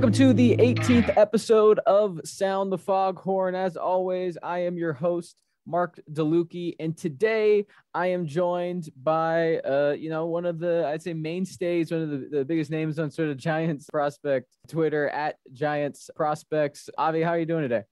Welcome to the 18th episode of Sound the Foghorn. As always, I am your host, Mark DeLucchi, and today I am joined by, uh, you know, one of the I'd say mainstays, one of the, the biggest names on sort of Giants prospect Twitter at Giants prospects. Avi, how are you doing today?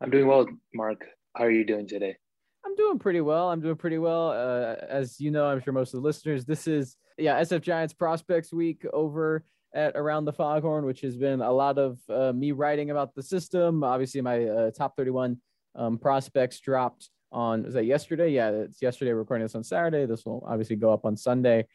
I'm doing well, Mark. How are you doing today? I'm doing pretty well. I'm doing pretty well. Uh, as you know, I'm sure most of the listeners, this is yeah SF Giants prospects week over at Around the Foghorn, which has been a lot of uh, me writing about the system. Obviously, my uh, top 31 um, prospects dropped on, was that yesterday? Yeah, it's yesterday. Recording this on Saturday. This will obviously go up on Sunday.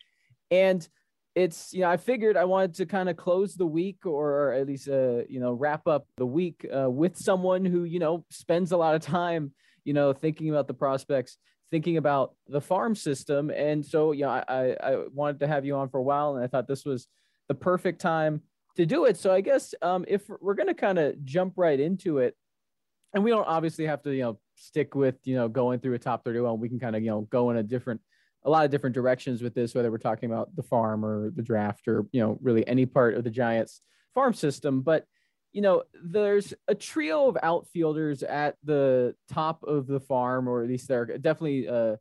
And it's, you know, I figured I wanted to kind of close the week or at least, uh, you know, wrap up the week uh, with someone who, you know, spends a lot of time, you know, thinking about the prospects thinking about the farm system. And so, you yeah, I, I wanted to have you on for a while, and I thought this was the perfect time to do it. So I guess um, if we're going to kind of jump right into it, and we don't obviously have to, you know, stick with, you know, going through a top 31. We can kind of, you know, go in a different, a lot of different directions with this, whether we're talking about the farm or the draft or, you know, really any part of the Giants farm system. But, you know, there's a trio of outfielders at the top of the farm, or at least they're definitely, uh,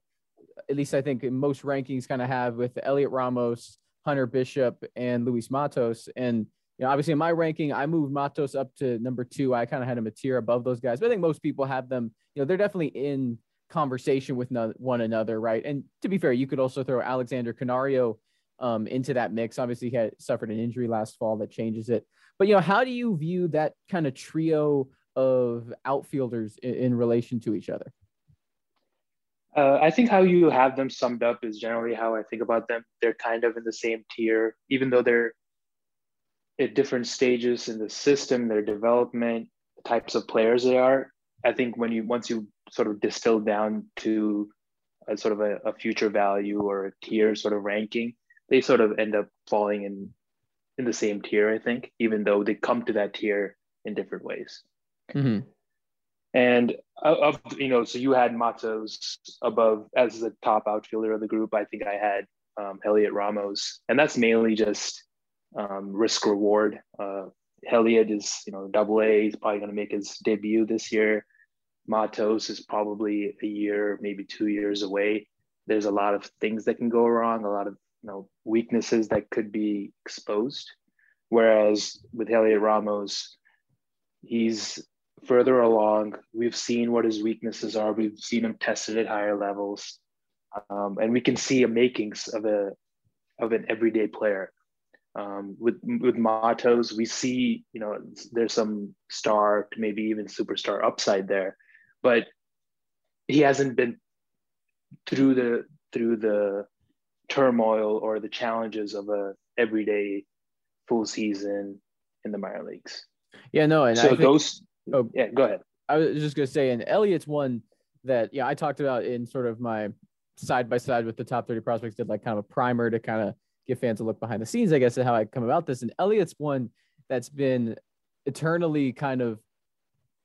at least I think most rankings kind of have with Heliot Ramos, Hunter Bishop and Luis Matos. And you know, obviously in my ranking, I moved Matos up to number two. I kind of had him a tier above those guys, but I think most people have them. You know, they're definitely in conversation with one another, right? And to be fair, you could also throw Alexander Canario um, into that mix. Obviously, he had suffered an injury last fall that changes it. But you know, how do you view that kind of trio of outfielders in, in relation to each other? Uh, I think how you have them summed up is generally how I think about them. They're kind of in the same tier, even though they're at different stages in the system, their development, the types of players they are. I think when you once you sort of distill down to a sort of a, a future value or a tier sort of ranking, they sort of end up falling in in the same tier. I think, even though they come to that tier in different ways. Mm-hmm. And of you know, so you had Matos above as the top outfielder of the group. I think I had um, Heliot Ramos, and that's mainly just um, risk reward. Uh, Heliot is you know double A. He's probably going to make his debut this year. Matos is probably a year, maybe two years away. There's a lot of things that can go wrong, a lot of you know weaknesses that could be exposed. Whereas with Heliot Ramos, he's further along. We've seen what his weaknesses are. We've seen him tested at higher levels, um, and we can see a makings of a of an everyday player. Um, with with Matos, we see you know there's some star to maybe even superstar upside there, but he hasn't been through the through the turmoil or the challenges of a everyday full season in the minor leagues. Yeah, no, and so think, those Oh, yeah, go ahead. I was just gonna say, and Heliot's one that yeah I talked about in sort of my side by side with the top 30 prospects. Did like kind of a primer to kind of give fans a look behind the scenes, I guess, at how I come about this. And Heliot's one that's been eternally kind of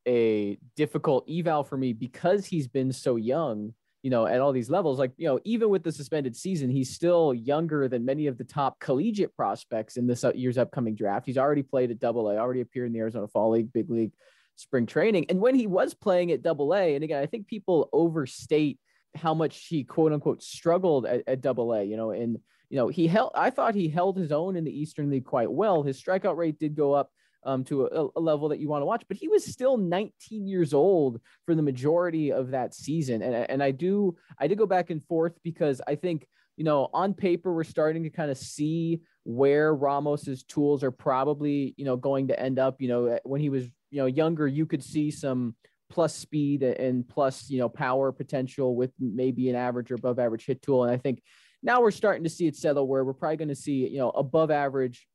a difficult eval for me because he's been so young you know, at all these levels. Like, you know, even with the suspended season, he's still younger than many of the top collegiate prospects in this year's upcoming draft. He's already played at double A, already appeared in the Arizona Fall League, big league spring training. And when he was playing at double A, and again, I think people overstate how much he quote unquote struggled at, double A, you know, and you know, he held I thought he held his own in the Eastern League quite well. His strikeout rate did go up um, to a, a, level that you want to watch, but he was still 19 years old for the majority of that season. And, and I do, I did go back and forth because I think, you know, on paper, we're starting to kind of see where Ramos's tools are probably, you know, going to end up, you know, when he was you know younger, you could see some plus speed and plus you know power potential with maybe an average or above average hit tool. And I think now we're starting to see it settle where we're probably going to see you know above average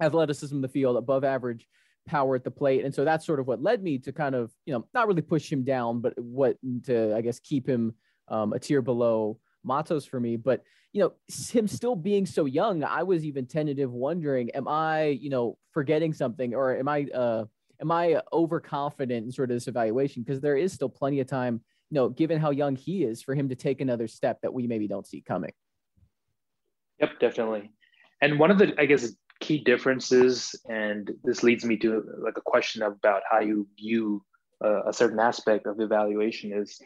athleticism in the field, above average power at the plate. And so that's sort of what led me to kind of, you know, not really push him down, but what to, I guess, keep him um, a tier below Matos for me. But, you know, him still being so young, I was even tentative wondering, am I, you know, forgetting something or am I, uh, am I overconfident in sort of this evaluation? Because there is still plenty of time, you know, given how young he is, for him to take another step that we maybe don't see coming. Yep, definitely. And one of the, I guess, key differences, and this leads me to like a question about how you view uh, a certain aspect of evaluation is.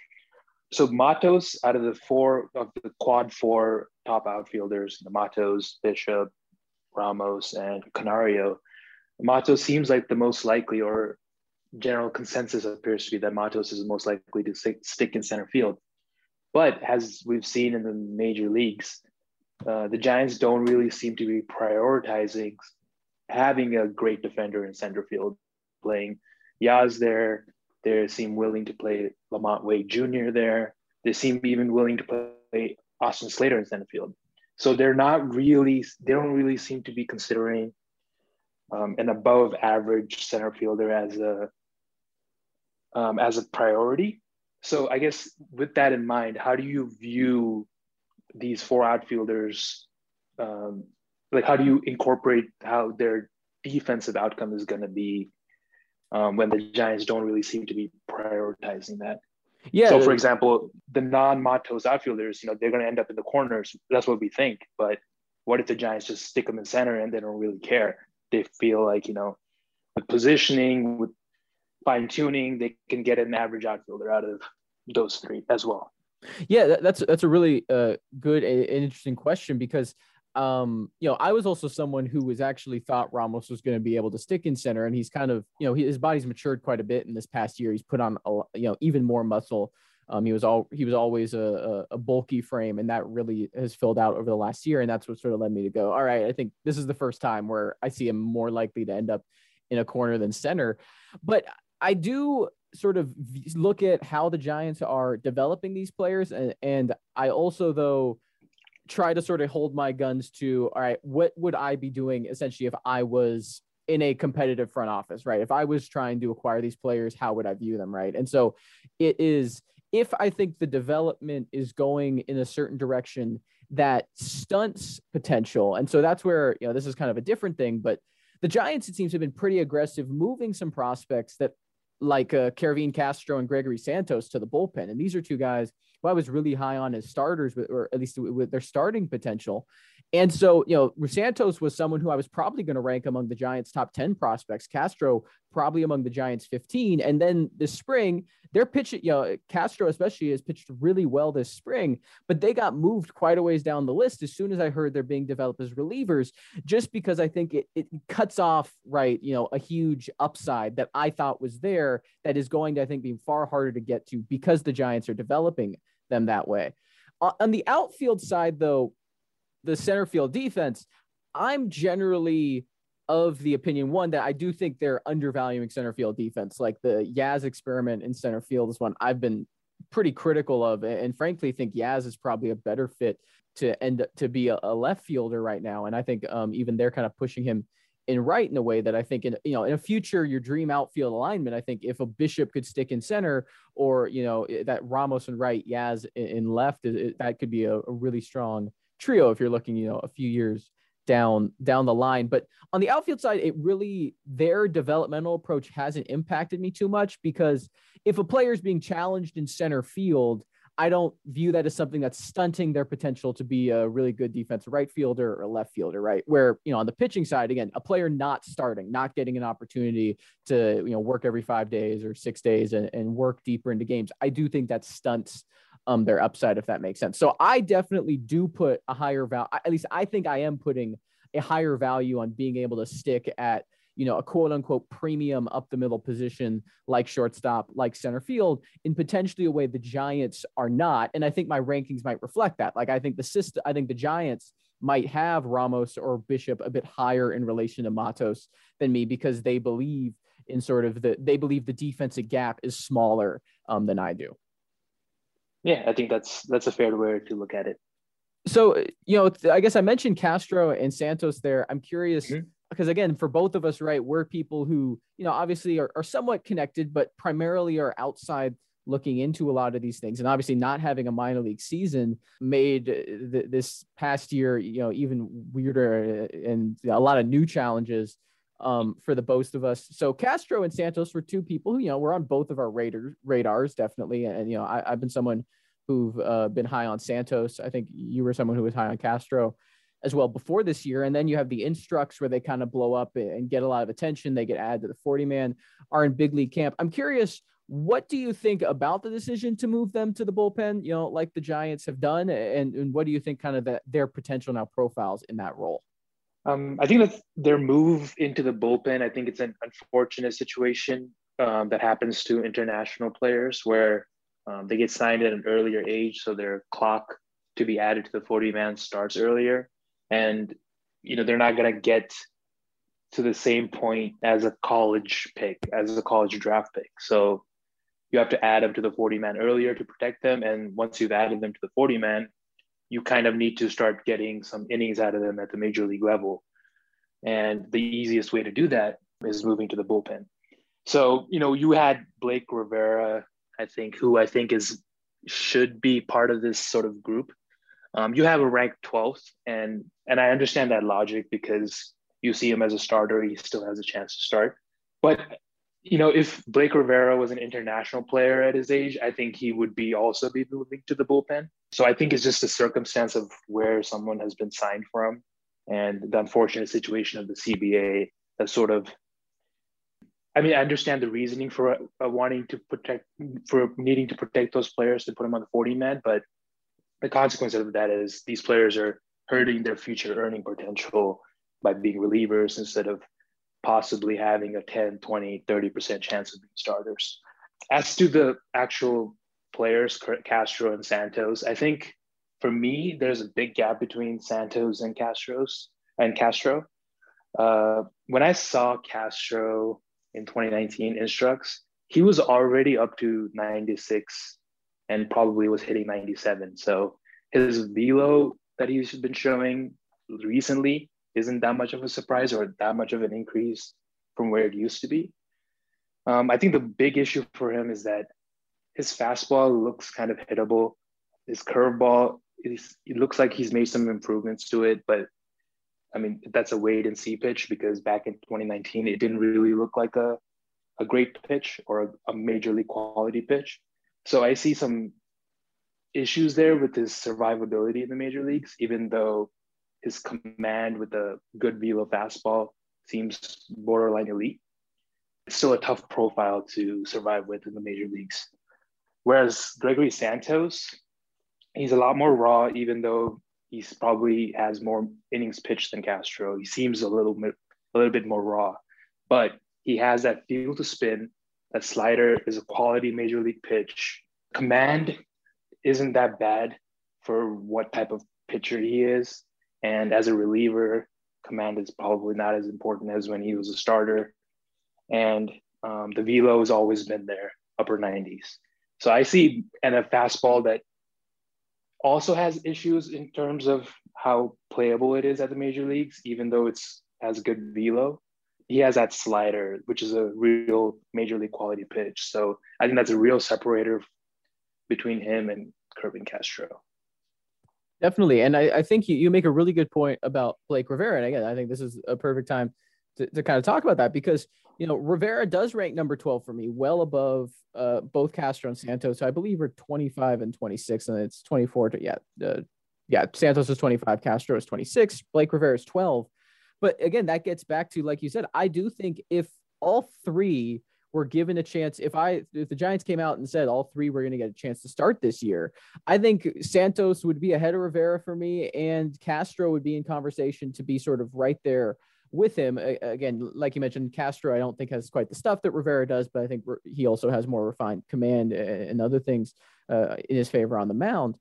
So Matos, out of the four of the quad four top outfielders, the Matos, Bishop, Ramos, and Canario, Matos seems like the most likely, or general consensus appears to be that Matos is the most likely to stick in center field. But as we've seen in the major leagues, uh, the Giants don't really seem to be prioritizing having a great defender in center field, playing Yaz there. They seem willing to play LaMonte Wade Jr. there. They seem even willing to play Austin Slater in center field. So they're not really, they don't really seem to be considering um, an above average center fielder as a um, as a priority. So I guess with that in mind, how do you view these four outfielders? Um, like, how do you incorporate how their defensive outcome is going to be um, when the Giants don't really seem to be prioritizing that? Yeah. So, for example, the non-Matos outfielders, you know, they're going to end up in the corners. That's what we think. But what if the Giants just stick them in center and they don't really care? They feel like, you know, with positioning, with fine tuning, they can get an average outfielder out of those three as well. Yeah, that's that's a really uh, good and interesting question because um, you know, I was also someone who was actually thought Ramos was going to be able to stick in center, and he's kind of, you know, he, his body's matured quite a bit in this past year. He's put on, a, you know, even more muscle. Um, he was all he was always a, a, bulky frame, and that really has filled out over the last year, and that's what sort of led me to go. All right, I think this is the first time where I see him more likely to end up in a corner than center. But I do sort of look at how the Giants are developing these players, and, and I also though try to sort of hold my guns to all right, what would I be doing essentially if I was in a competitive front office, right? If I was trying to acquire these players, how would I view them, right? And so it is if I think the development is going in a certain direction that stunts potential. And so that's where, you know, this is kind of a different thing, but the Giants, it seems, have been pretty aggressive moving some prospects that like uh, Kervin Castro and Gregory Santos to the bullpen. And these are two guys who I was really high on as starters, or at least with their starting potential. And so, you know, Santos was someone who I was probably going to rank among the Giants' top 10 prospects. Castro probably among the Giants' 15. And then this spring, they're pitching, you know, Castro especially has pitched really well this spring, but they got moved quite a ways down the list as soon as I heard they're being developed as relievers, just because I think it, it cuts off, right, you know, a huge upside that I thought was there that is going to, I think, be far harder to get to because the Giants are developing them that way. On the outfield side, though, the center field defense, I'm generally of the opinion one that I do think they're undervaluing center field defense. Like the Yaz experiment in center field is one I've been pretty critical of, and frankly think Yaz is probably a better fit to end to be a, a left fielder right now. And I think um, even they're kind of pushing him in right in a way that I think in you know in a future your dream outfield alignment. I think if a Bishop could stick in center, or you know that Ramos and right, Yaz in left, it, that could be a, a really strong trio if you're looking, you know, a few years down down the line. But on the outfield side, it really their developmental approach hasn't impacted me too much because if a player is being challenged in center field, I don't view that as something that's stunting their potential to be a really good defensive right fielder or left fielder, right? Where, you know, on the pitching side, again, a player not starting, not getting an opportunity to, you know, work every five days or six days and, and work deeper into games. I do think that stunts um, their upside, if that makes sense. So I definitely do put a higher value, at least I think I am putting a higher value on being able to stick at, you know, a quote unquote premium up the middle position like shortstop, like center field, in potentially a way the Giants are not. And I think my rankings might reflect that. Like I think the system, I think the Giants might have Ramos or Bishop a bit higher in relation to Matos than me because they believe in sort of the they believe the defensive gap is smaller um, than I do. Yeah, I think that's that's a fair way to look at it. So, you know, I guess I mentioned Castro and Santos there. I'm curious mm-hmm. Because again, for both of us, right, we're people who, you know, obviously are, are somewhat connected, but primarily are outside looking into a lot of these things and obviously not having a minor league season made th- this past year you know even weirder and a lot of new challenges um, for the both of us. So Castro and Santos were two people who, you know, were on both of our radar, radars, definitely. And, you know, I, have been someone who've uh, been high on Santos. I think you were someone who was high on Castro. As well before this year. And then you have the instructs where they kind of blow up and get a lot of attention. They get added to the 40 man, are in big league camp. I'm curious, what do you think about the decision to move them to the bullpen, you know, like the Giants have done? And, and what do you think kind of that their potential now profiles in that role? Um, I think that their move into the bullpen, I think it's an unfortunate situation um, that happens to international players where um, they get signed at an earlier age. So their clock to be added to the 40 man starts earlier and you know they're not going to get to the same point as a college pick as a college draft pick. So you have to add them to the 40 man earlier to protect them. And once you've added them to the 40 man you kind of need to start getting some innings out of them at the major league level. And the easiest way to do that is moving to the bullpen. So you know you had blake rivera i think who i think is should be part of this sort of group. Um, you have a rank 12th and and i understand that logic because you see him as a starter he still has a chance to start. But you know if blake rivera was an international player at his age i think he would be also be moving to the bullpen. So i think it's just a circumstance of where someone has been signed from and the unfortunate situation of the cba that sort of I mean, I understand the reasoning for uh, wanting to protect, for needing to protect those players to put them on the 40 man, but the consequence of that is these players are hurting their future earning potential by being relievers instead of possibly having a 10, 20, 30% chance of being starters. As to the actual players, Castro and Santos, I think for me, there's a big gap between Santos and Castro's and Castro. Uh, when I saw Castro in 2019 instructs, he was already up to 96 and probably was hitting 97. So his velo that he's been showing recently isn't that much of a surprise or that much of an increase from where it used to be. Um, I think the big issue for him is that his fastball looks kind of hittable. His curveball, is, it looks like he's made some improvements to it, but I mean, that's a wait and see pitch because back in 2019, it didn't really look like a, a great pitch or a, a quality pitch. So I see some issues there with his survivability in the major leagues, even though his command with a good velo fastball seems borderline elite. It's still a tough profile to survive with in the major leagues. Whereas Gregory Santos, he's a lot more raw, even though he's probably has more innings pitched than Castro. He seems a little bit a little bit more raw, but he has that feel to spin. That slider is a quality major league pitch. Command isn't that bad for what type of pitcher he is. And as a reliever, command is probably not as important as when he was a starter. And um, the velo has always been there, upper 90s. So I see and a fastball that also has issues in terms of how playable it is at the major leagues, even though it's has good velo. He has that slider, which is a real major league quality pitch. So I think that's a real separator between him and Kervin Castro. Definitely. And I, I think you, you make a really good point about Blake Rivera. And again, I think this is a perfect time to, to kind of talk about that because, you know, Rivera does rank number 12 for me, well above uh, both Castro and Santos. So I believe we're 25 and 26, and it's 24 to, yeah, uh, yeah, Santos is 25, Castro is 26, Blake Rivera is 12. But again, that gets back to, like you said, I do think if all three were given a chance if i if the giants came out and said all three were going to get a chance to start this year i think santos would be ahead of rivera for me and castro would be in conversation to be sort of right there with him. Again like you mentioned castro i don't think has quite the stuff that rivera does but i think he also has more refined command and other things uh, in his favor on the mound.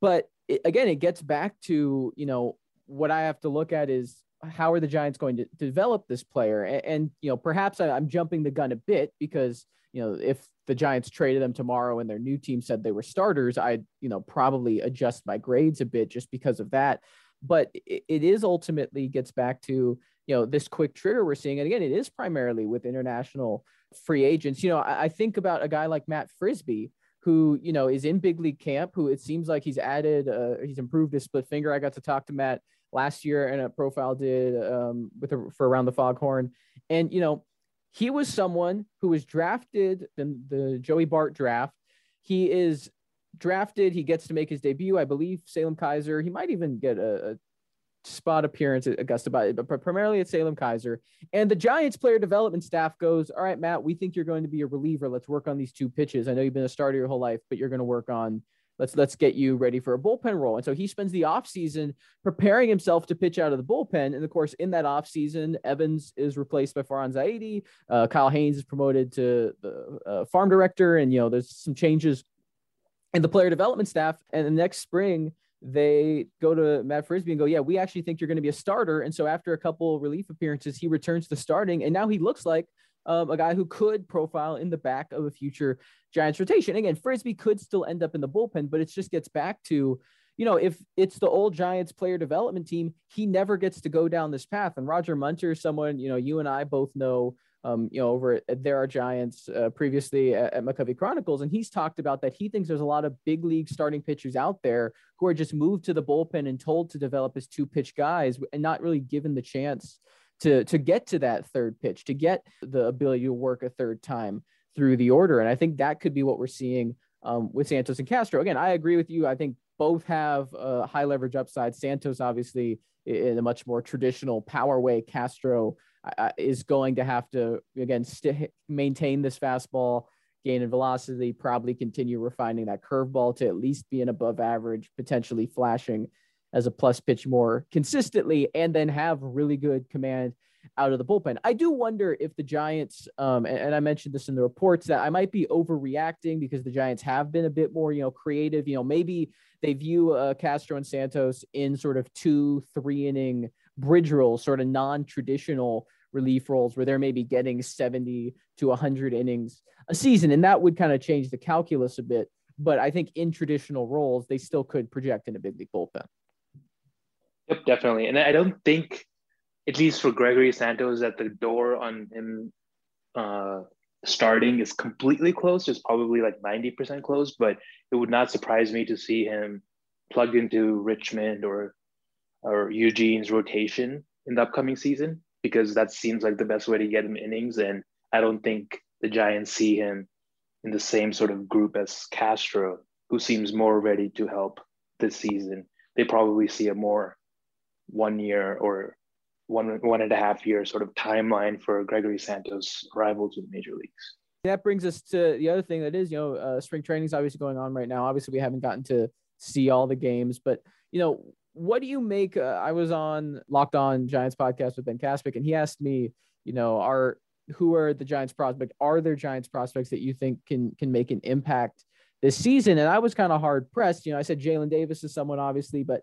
But it, again it gets back to you know what i have to look at is how are the Giants going to develop this player? And, and you know, perhaps I, I'm jumping the gun a bit because you know if the Giants traded them tomorrow and their new team said they were starters, I'd you know probably adjust my grades a bit just because of that. But it, it is ultimately gets back to you know this quick trigger we're seeing, and again, it is primarily with international free agents. You know, I, I think about a guy like Matt Frisbie who you know is in big league camp who it seems like he's added uh, he's improved his split finger i got to talk to matt last year and a profile did um, with a, for around the foghorn. And you know he was someone who was drafted in the joey bart draft. He is drafted. He gets to make his debut i believe Salem-Keizer. He might even get a, a spot appearance at Augusta, but primarily at Salem-Keizer. And the Giants player development staff goes, All right, Matt, we think you're going to be a reliever. Let's work on these two pitches. I know you've been a starter your whole life, but you're going to work on let's let's get you ready for a bullpen role. And so he spends the offseason preparing himself to pitch out of the bullpen. And of course, in that offseason, Evans is replaced by Farhan Zaidi. Uh, Kyle Haines is promoted to the uh, farm director, and you know there's some changes in the player development staff. And the next spring, they go to Matt Frisbie and go, Yeah, we actually think you're going to be a starter. And so after a couple relief appearances, he returns to starting. And now he looks like um, a guy who could profile in the back of a future Giants rotation. Again, Frisbie could still end up in the bullpen, but it just gets back to, you know, if it's the old Giants player development team, he never gets to go down this path. And Roger Munter, someone, you know, you and I both know um, you know, over at There Are Giants uh, previously at, at McCovey Chronicles, and he's talked about that he thinks there's a lot of big league starting pitchers out there who are just moved to the bullpen and told to develop as two pitch guys and not really given the chance to to get to that third pitch, to get the ability to work a third time through the order. And I think that could be what we're seeing um, with Santos and Castro. Again, I agree with you. I think both have a high leverage upside. Santos, obviously, in a much more traditional power way. Castro uh, is going to have to again st- maintain this fastball gain in velocity, probably continue refining that curveball to at least be an above average, potentially flashing as a plus pitch more consistently, and then have really good command out of the bullpen. I do wonder if the Giants, um, and, and, I mentioned this in the reports, that I might be overreacting because the Giants have been a bit more, you know, creative. You know, maybe they view uh, Castro and Santos in sort of two, three inning bridge roles, sort of non traditional relief roles where they're maybe getting 70 to 100 innings a season. And that would kind of change the calculus a bit. But I think in traditional roles, they still could project in a big league bullpen. Yep, definitely. And I don't think, at least for Gregory Santos, that the door on him uh, starting is completely closed. It's probably like 90% closed, but it would not surprise me to see him plugged into Richmond or or Eugene's rotation in the upcoming season because that seems like the best way to get him innings. And I don't think the Giants see him in the same sort of group as Castro, who seems more ready to help this season. They probably see a more one year or one one and a half year sort of timeline for Gregory Santos' arrival to the major leagues. That brings us to the other thing that is, you know, uh, spring training is obviously going on right now. Obviously, we haven't gotten to see all the games, but you know, what do you make? Uh, I was on Locked On Giants podcast with Ben Kaspick, and he asked me, you know, are who are the Giants prospect? Are there Giants prospects that you think can can make an impact this season? And I was kind of hard pressed. You know, I said Jaylin Davis is someone obviously, but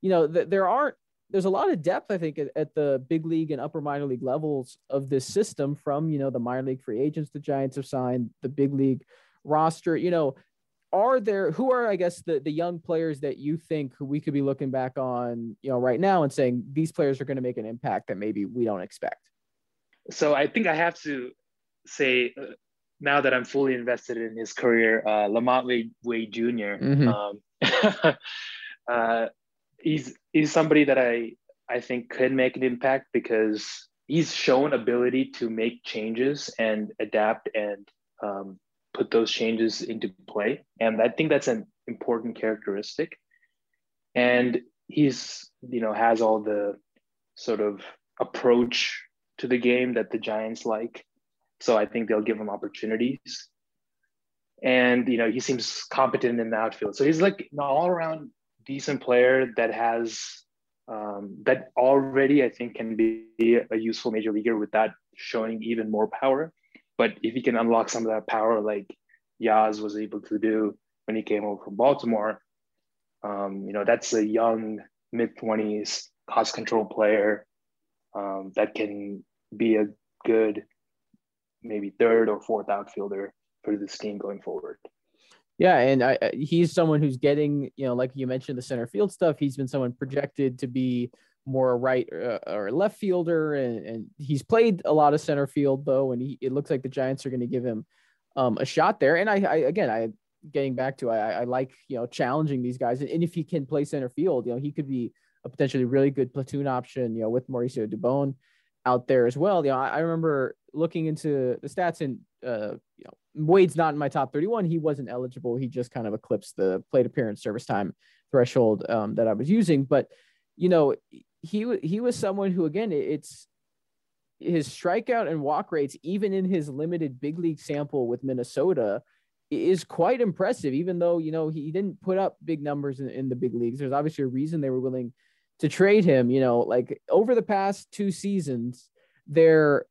you know, th- there aren't. There's a lot of depth, I think, at, at, the big league and upper minor league levels of this system. From you know the minor league free agents the Giants have signed, the big league roster. You know, are there who are I guess the the young players that you think we could be looking back on, you know, right now and saying these players are going to make an impact that maybe we don't expect? So I think I have to say uh, now that I'm fully invested in his career, uh, LaMonte Wade, Wade junior mm-hmm. um, uh, he's he's somebody that I I think could make an impact because he's shown ability to make changes and adapt and um, put those changes into play. And I think that's an important characteristic. And he's, you know, has all the sort of approach to the game that the Giants like. So I think they'll give him opportunities. And, you know, he seems competent in the outfield. So he's like an all around decent player that has, um, that already I think can be a useful major leaguer without showing even more power. But if he can unlock some of that power, like Yaz was able to do when he came over from Baltimore, um, you know, that's a young mid 20s cost control player um, that can be a good, maybe third or fourth outfielder for this team going forward. Yeah, and I, he's someone who's getting, you know, like you mentioned, the center field stuff. He's been someone projected to be more a right uh, or left fielder, and, and he's played a lot of center field though, and he, it looks like the Giants are going to give him um, a shot there. And I, I again, I getting back to I, I like you know challenging these guys, and, and if he can play center field, you know, he could be a potentially really good platoon option, you know, with Mauricio Dubon out there as well. You know, I, I remember looking into the stats and uh, you know, Wade's not in my top 31. He wasn't eligible. He just kind of eclipsed the plate appearance service time threshold um, that I was using. But, you know, he he was someone who again it's his strikeout and walk rates even in his limited big league sample with Minnesota is quite impressive even though you know he didn't put up big numbers in, in the big leagues there's obviously a reason they were willing to trade him you know like over the past two seasons there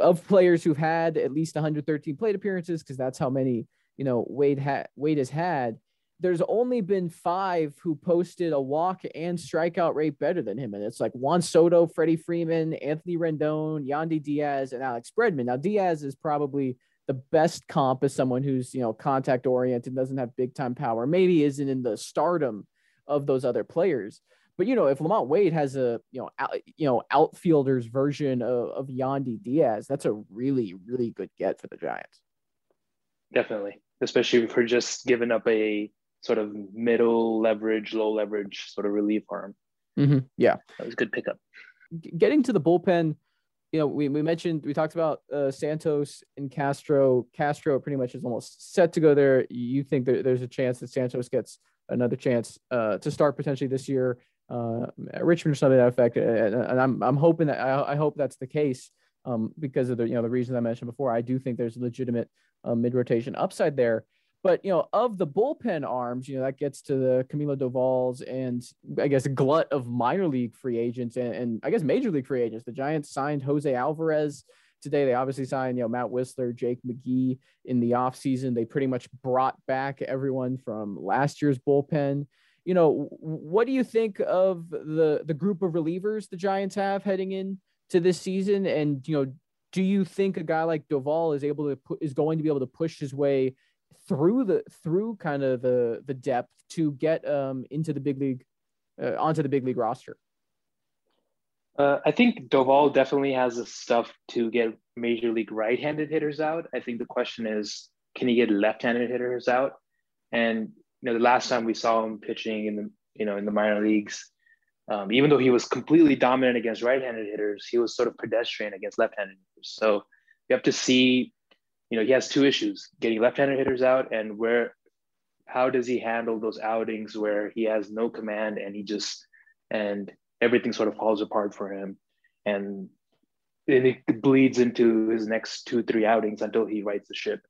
of players who've had at least 113 plate appearances because that's how many you know Wade had Wade has had there's only been five who posted a walk and strikeout rate better than him. And it's like Juan Soto, Freddie Freeman, Anthony Rendon, Yandy Diaz, and Alex Bregman. Now, Diaz is probably the best comp as someone who's, you know, contact oriented, doesn't have big time power, maybe isn't in the stardom of those other players. But, you know, if LaMonte Wade has a, you know, out, you know, outfielders version of, of Yandy Diaz, that's a really, really good get for the Giants. Definitely. Especially for just giving up a sort of middle leverage, low leverage sort of relief arm. Mm-hmm. Yeah, that was a good pickup. Getting to the bullpen, you know, we, we mentioned we talked about uh, Santos and Castro. Castro pretty much is almost set to go there. You think that there's a chance that Santos gets another chance uh, to start potentially this year, uh, Richmond or something to that effect. And, I'm I'm hoping that I, I hope that's the case um, because of the you know the reasons I mentioned before. I do think there's legitimate uh, mid rotation upside there. But you know, of the bullpen arms, you know that gets to the Camilo Dovals and I guess glut of minor league free agents and, and I guess major league free agents. The Giants signed Jose Alvarez today. They obviously signed you know Matt Wisler, Jake McGee in the offseason. They pretty much brought back everyone from last year's bullpen. You know, what do you think of the the group of relievers the Giants have heading in to this season? And you know, do you think a guy like Doval is able to put, is going to be able to push his way through the through kind of the the depth to get um into the big league uh, onto the big league roster? Uh, I think Doval definitely has the stuff to get major league right-handed hitters out. I think the question is, can he get left-handed hitters out? And you know, the last time we saw him pitching in the you know in the minor leagues, um, even though he was completely dominant against right-handed hitters, he was sort of pedestrian against left-handed hitters. So you have to see you know, he has two issues: getting left-handed hitters out, and where, how does he handle those outings where he has no command and he just and everything sort of falls apart for him, and and it bleeds into his next two, three outings until he rights the ship.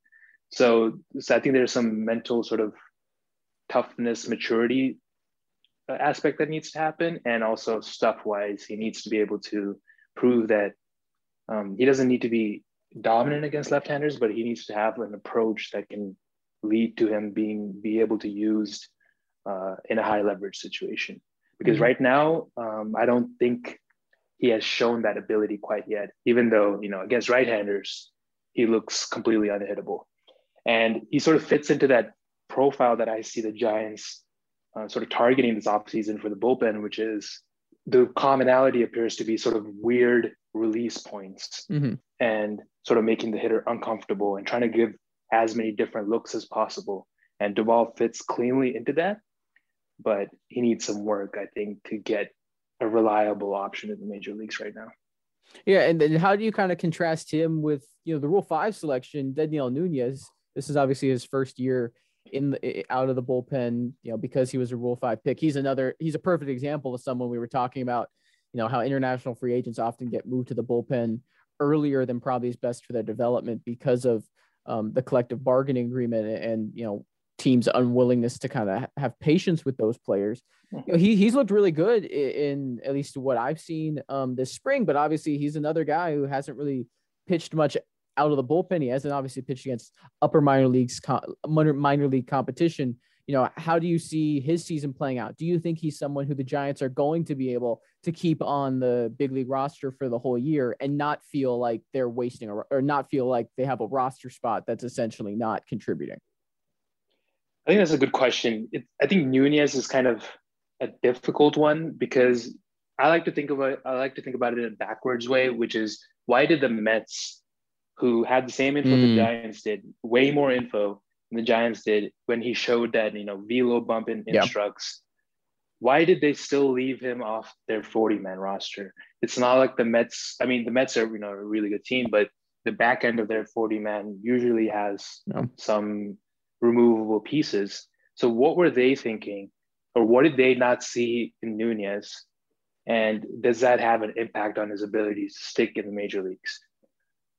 So, so I think there's some mental sort of toughness, maturity uh, aspect that needs to happen, and also stuff-wise, he needs to be able to prove that um, he doesn't need to be dominant against left-handers, but he needs to have an approach that can lead to him being be able to use uh, in a high leverage situation. Because mm-hmm. right now, um, I don't think he has shown that ability quite yet. Even though you know against right-handers, he looks completely unhittable, and he sort of fits into that profile that I see the Giants uh, sort of targeting this offseason for the bullpen, which is the commonality appears to be sort of weird release points mm-hmm. and sort of making the hitter uncomfortable and trying to give as many different looks as possible. And Doval fits cleanly into that, but he needs some work, I think, to get a reliable option in the major leagues right now. Yeah, and then how do you kind of contrast him with you know the Rule Five selection, Dedniel Nunez? This is obviously his first year in the out of the bullpen, you know, because he was a Rule Five pick. He's another. He's a perfect example of someone we were talking about. You know how international free agents often get moved to the bullpen earlier than probably is best for their development because of um, the collective bargaining agreement and you know teams' unwillingness to kind of have patience with those players. You know, he he's looked really good in, in, at least what I've seen um, this spring, but obviously he's another guy who hasn't really pitched much out of the bullpen. He hasn't obviously pitched against upper minor leagues, minor, minor league competition. You know, how do you see his season playing out? Do you think he's someone who the Giants are going to be able to keep on the big league roster for the whole year and not feel like they're wasting a, or not feel like they have a roster spot that's essentially not contributing? I think that's a good question. It, I think Nunez is kind of a difficult one because I like to think about I like to think about it in a backwards way, which is why did the Mets who had the same info mm. the Giants did, way more info than the Giants did when he showed that, you know, velo bump in instructs. Why did they still leave him off their 40 man roster? It's not like the Mets, I mean, the Mets are, you know, a really good team, but the back end of their 40 man usually has some removable pieces. So what were they thinking? Or what did they not see in Nunez? And does that have an impact on his ability to stick in the major leagues?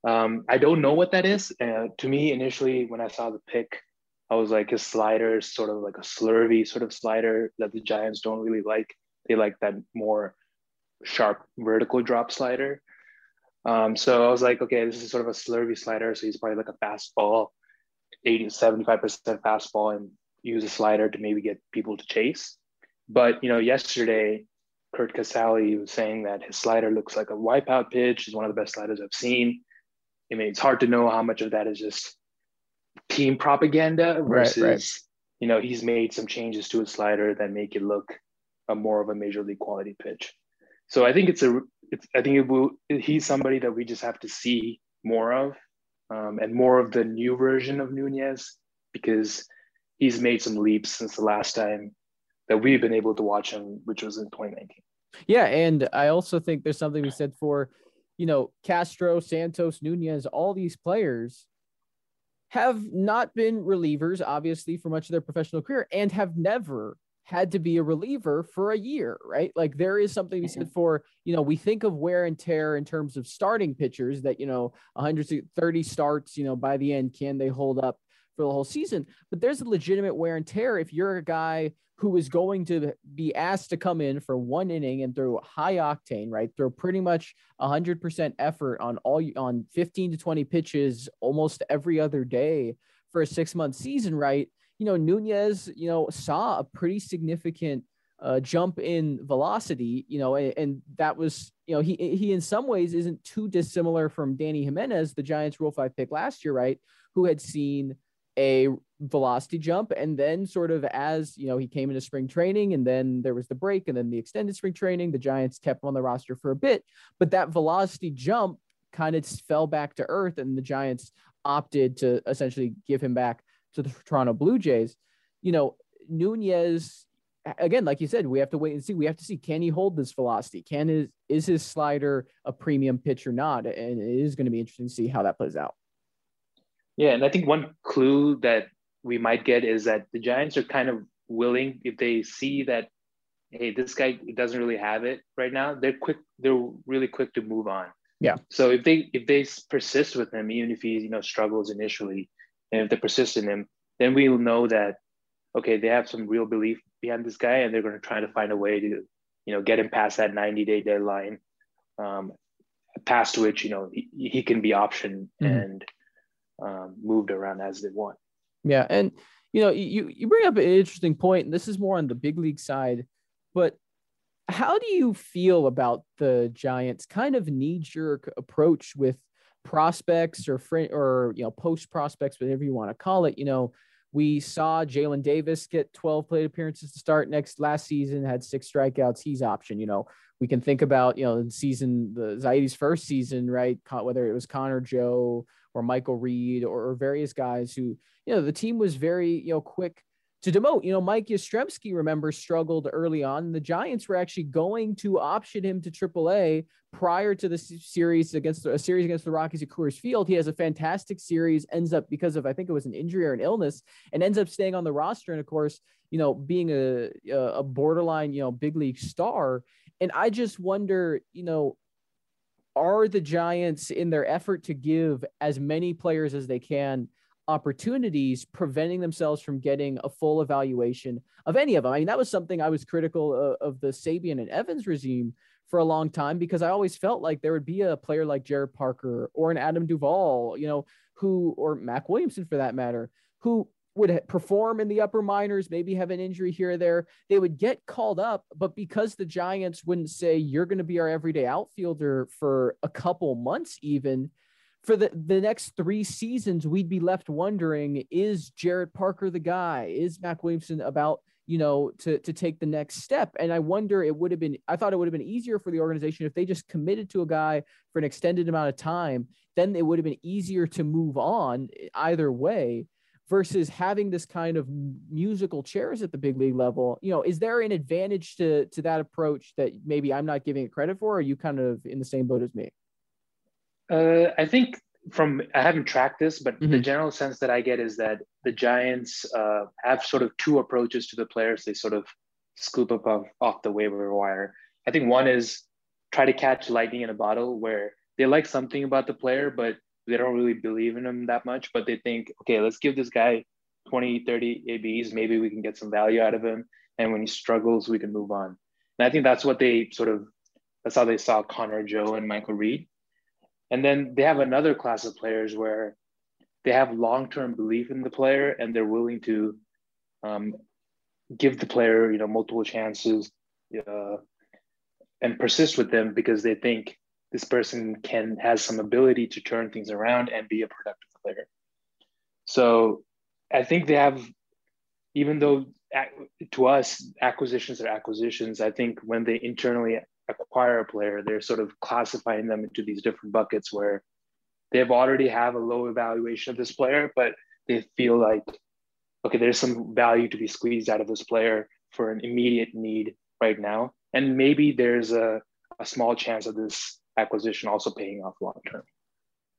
Um, I don't know what that is. Uh, to me, initially, when I saw the pick, I was like, his slider is sort of like a slurvy sort of slider that the Giants don't really like. They like that more sharp vertical drop slider. Um, so I was like, okay, this is sort of a slurvy slider. So he's probably like a fastball, 80 75% fastball, and use a slider to maybe get people to chase. But, you know, yesterday, Curt Casali was saying that his slider looks like a wipeout pitch. Is one of the best sliders I've seen. I mean, it's hard to know how much of that is just team propaganda versus, right, right. you know, he's made some changes to his slider that make it look a more of a major league quality pitch. So I think it's a, it's, I think it will, he's somebody that we just have to see more of um, and more of the new version of Nunez because he's made some leaps since the last time that we've been able to watch him, which was in 2019. Yeah. And I also think there's something we said for you know, Castro, Santos, Nunez, all these players have not been relievers, obviously, for much of their professional career and have never had to be a reliever for a year, right? Like there is something we said mm-hmm. for, you know, we think of wear and tear in terms of starting pitchers that, you know, 130 starts, you know, by the end, can they hold up for the whole season? But there's a legitimate wear and tear if you're a guy who is going to be asked to come in for one inning and throw high octane, right? Throw pretty much 100% effort on all on 15 to 20 pitches almost every other day for a six month season, right? You know, Nunez, you know, saw a pretty significant uh, jump in velocity, you know, and, and, that was, you know, he he in some ways isn't too dissimilar from Dany Jimenez, the Giants Rule Five pick last year, right? Who had seen a velocity jump. And then sort of as you know he came into spring training and then there was the break and then the extended spring training the giants kept him on the roster for a bit. But that velocity jump kind of fell back to earth and the giants opted to essentially give him back to the toronto blue jays. You know nunez again like you said we have to wait and see. We have to see can he hold this velocity? Can his is his slider a premium pitch or not? And it is going to be interesting to see how that plays out yeah, and I think one clue that we might get is that the Giants are kind of willing if they see that hey, this guy doesn't really have it right now, they're quick they're really quick to move on. Yeah. So if they if they persist with him, even if he you know struggles initially, and if they persist in him, then we'll know that okay, they have some real belief behind this guy, and they're going to try to find a way to you know get him past that 90 day deadline, um, past which you know he, he can be optioned mm-hmm. and um, moved around as they want. Yeah, and you know, you you bring up an interesting point, and this is more on the big league side, but how do you feel about the Giants' kind of knee-jerk approach with prospects or fr- or you know post prospects, whatever you want to call it? You know, we saw Jaylin Davis get 12 plate appearances to start next last season, had six strikeouts. He's option. You know, we can think about you know the season, the Zaidi's first season, right? Whether it was Connor Joe or Michael Reed or, or various guys who, you know, the team was very, you know, quick to demote. You know, Mike Yastrzemski, remember, struggled early on. The Giants were actually going to option him to AAA prior to the series against a series against the Rockies at Coors Field. He has a fantastic series, ends up because of I think it was an injury or an illness, and ends up staying on the roster. And of course, you know, being a a borderline, you know, big league star. And I just wonder, you know, are the Giants in their effort to give as many players as they can opportunities, preventing themselves from getting a full evaluation of any of them? I mean, that was something I was critical of, of the Sabean and Evans regime for a long time because I always felt like there would be a player like Jarrett Parker or an Adam Duvall, you know, who, or Mac Williamson for that matter, who would perform in the upper minors, maybe have an injury here or there. They would get called up, but because the Giants wouldn't say you're going to be our everyday outfielder for a couple months, even for the, the next three seasons, we'd be left wondering is Jarrett Parker the guy? Is Mac Williamson about, you know, to, to take the next step? And I wonder it would have been, I thought it would have been easier for the organization if they just committed to a guy for an extended amount of time. Then it would have been easier to move on either way versus having this kind of musical chairs at the big league level you know is there an advantage to to that approach that maybe i'm not giving it credit for? Or are you kind of in the same boat as me? Uh, i think from i haven't tracked this but mm-hmm. the general sense that i get is that the giants uh, have sort of two approaches to the players they sort of scoop up off, off the waiver wire. I think one is try to catch lightning in a bottle where they like something about the player, but they don't really believe in him that much. But they think, okay, let's give this guy 20, 30 ABs. Maybe we can get some value out of him. And when he struggles, we can move on. And I think that's what they sort of, that's how they saw Connor Joe and Michael Reed. And then they have another class of players where they have long-term belief in the player and they're willing to um, give the player, you know, multiple chances uh, and persist with them because they think this person can has some ability to turn things around and be a productive player. So I think they have, even though to us acquisitions are acquisitions, I think when they internally acquire a player, they're sort of classifying them into these different buckets where they've already have a low evaluation of this player, but they feel like, okay, there's some value to be squeezed out of this player for an immediate need right now. And maybe there's a, a small chance of this acquisition also paying off long term.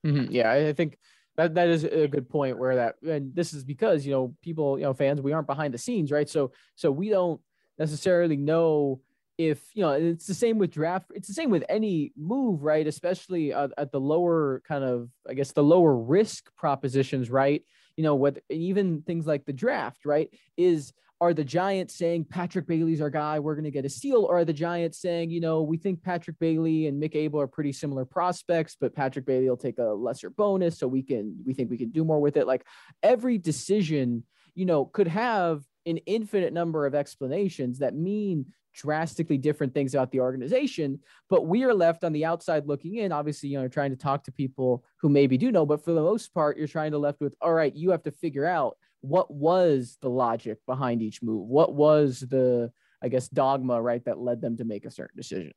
Mm-hmm. Yeah, I think that that is a good point where that and this is because you know people you know fans we aren't behind the scenes right so so we don't necessarily know if you know it's the same with draft it's the same with any move right especially uh, at the lower kind of i guess the lower risk propositions right you know what even things like the draft right is are the Giants saying Patrick Bailey's our guy, we're going to get a steal? Or are the Giants saying, you know, we think Patrick Bailey and Mick Abel are pretty similar prospects, but Patrick Bailey will take a lesser bonus, so we can we think we can do more with it. Like every decision, you know, could have an infinite number of explanations that mean drastically different things about the organization but we are left on the outside looking in obviously you know trying to talk to people who maybe do know but for the most part you're trying to left with all right you have to figure out what was the logic behind each move? What was the, I guess, dogma, right, that led them to make a certain decision?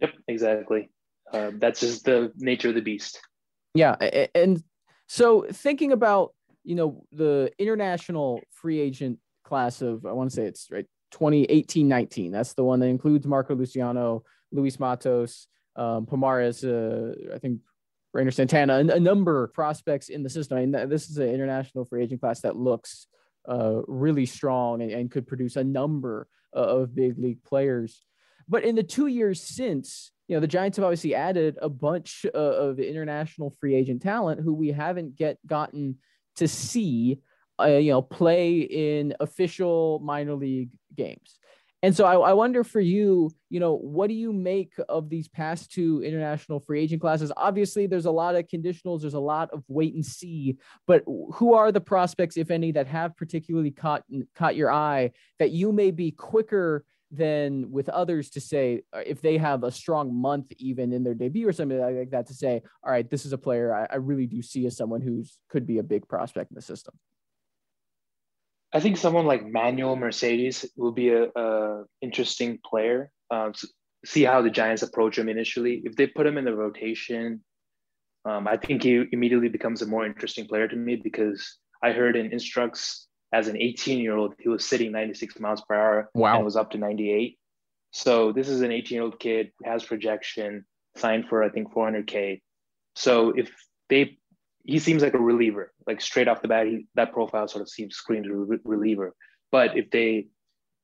Yep, exactly. Uh, that's just the nature of the beast. Yeah. And so thinking about, you know, the international free agent class of, I want to say it's right, 2018 19. That's the one that includes Marco Luciano, Luis Matos, um, Pomares, uh, I think Rainer Santana, a, a, number of prospects in the system. I mean, this is an international free agent class that looks uh, really strong and, and, could produce a number of big league players. But in the two years since, you know, the Giants have obviously added a bunch of, of international free agent talent who we haven't get gotten to see, uh, you know, play in official minor league games. And so I, I, wonder for you, you know, what do you make of these past two international free agent classes? Obviously, there's a lot of conditionals, there's a lot of wait and see, but who are the prospects, if any, that have particularly caught caught your eye that you may be quicker than with others to say uh, if they have a strong month even in their debut or something like that to say, all right, this is a player I, I really do see as someone who's could be a big prospect in the system. I think someone like Manuel Mercedes will be a, a interesting player. Um, see how the Giants approach him initially. If they put him in the rotation, um, I think he immediately becomes a more interesting player to me because I heard in Instructs as an 18 year old, he was sitting 96 miles per hour wow. and was up to 98. So this is an 18 year old kid, has projection, signed for I think 400k. So if they he seems like a reliever. Like straight off the bat, he, that profile sort of seems screams re- reliever. But if they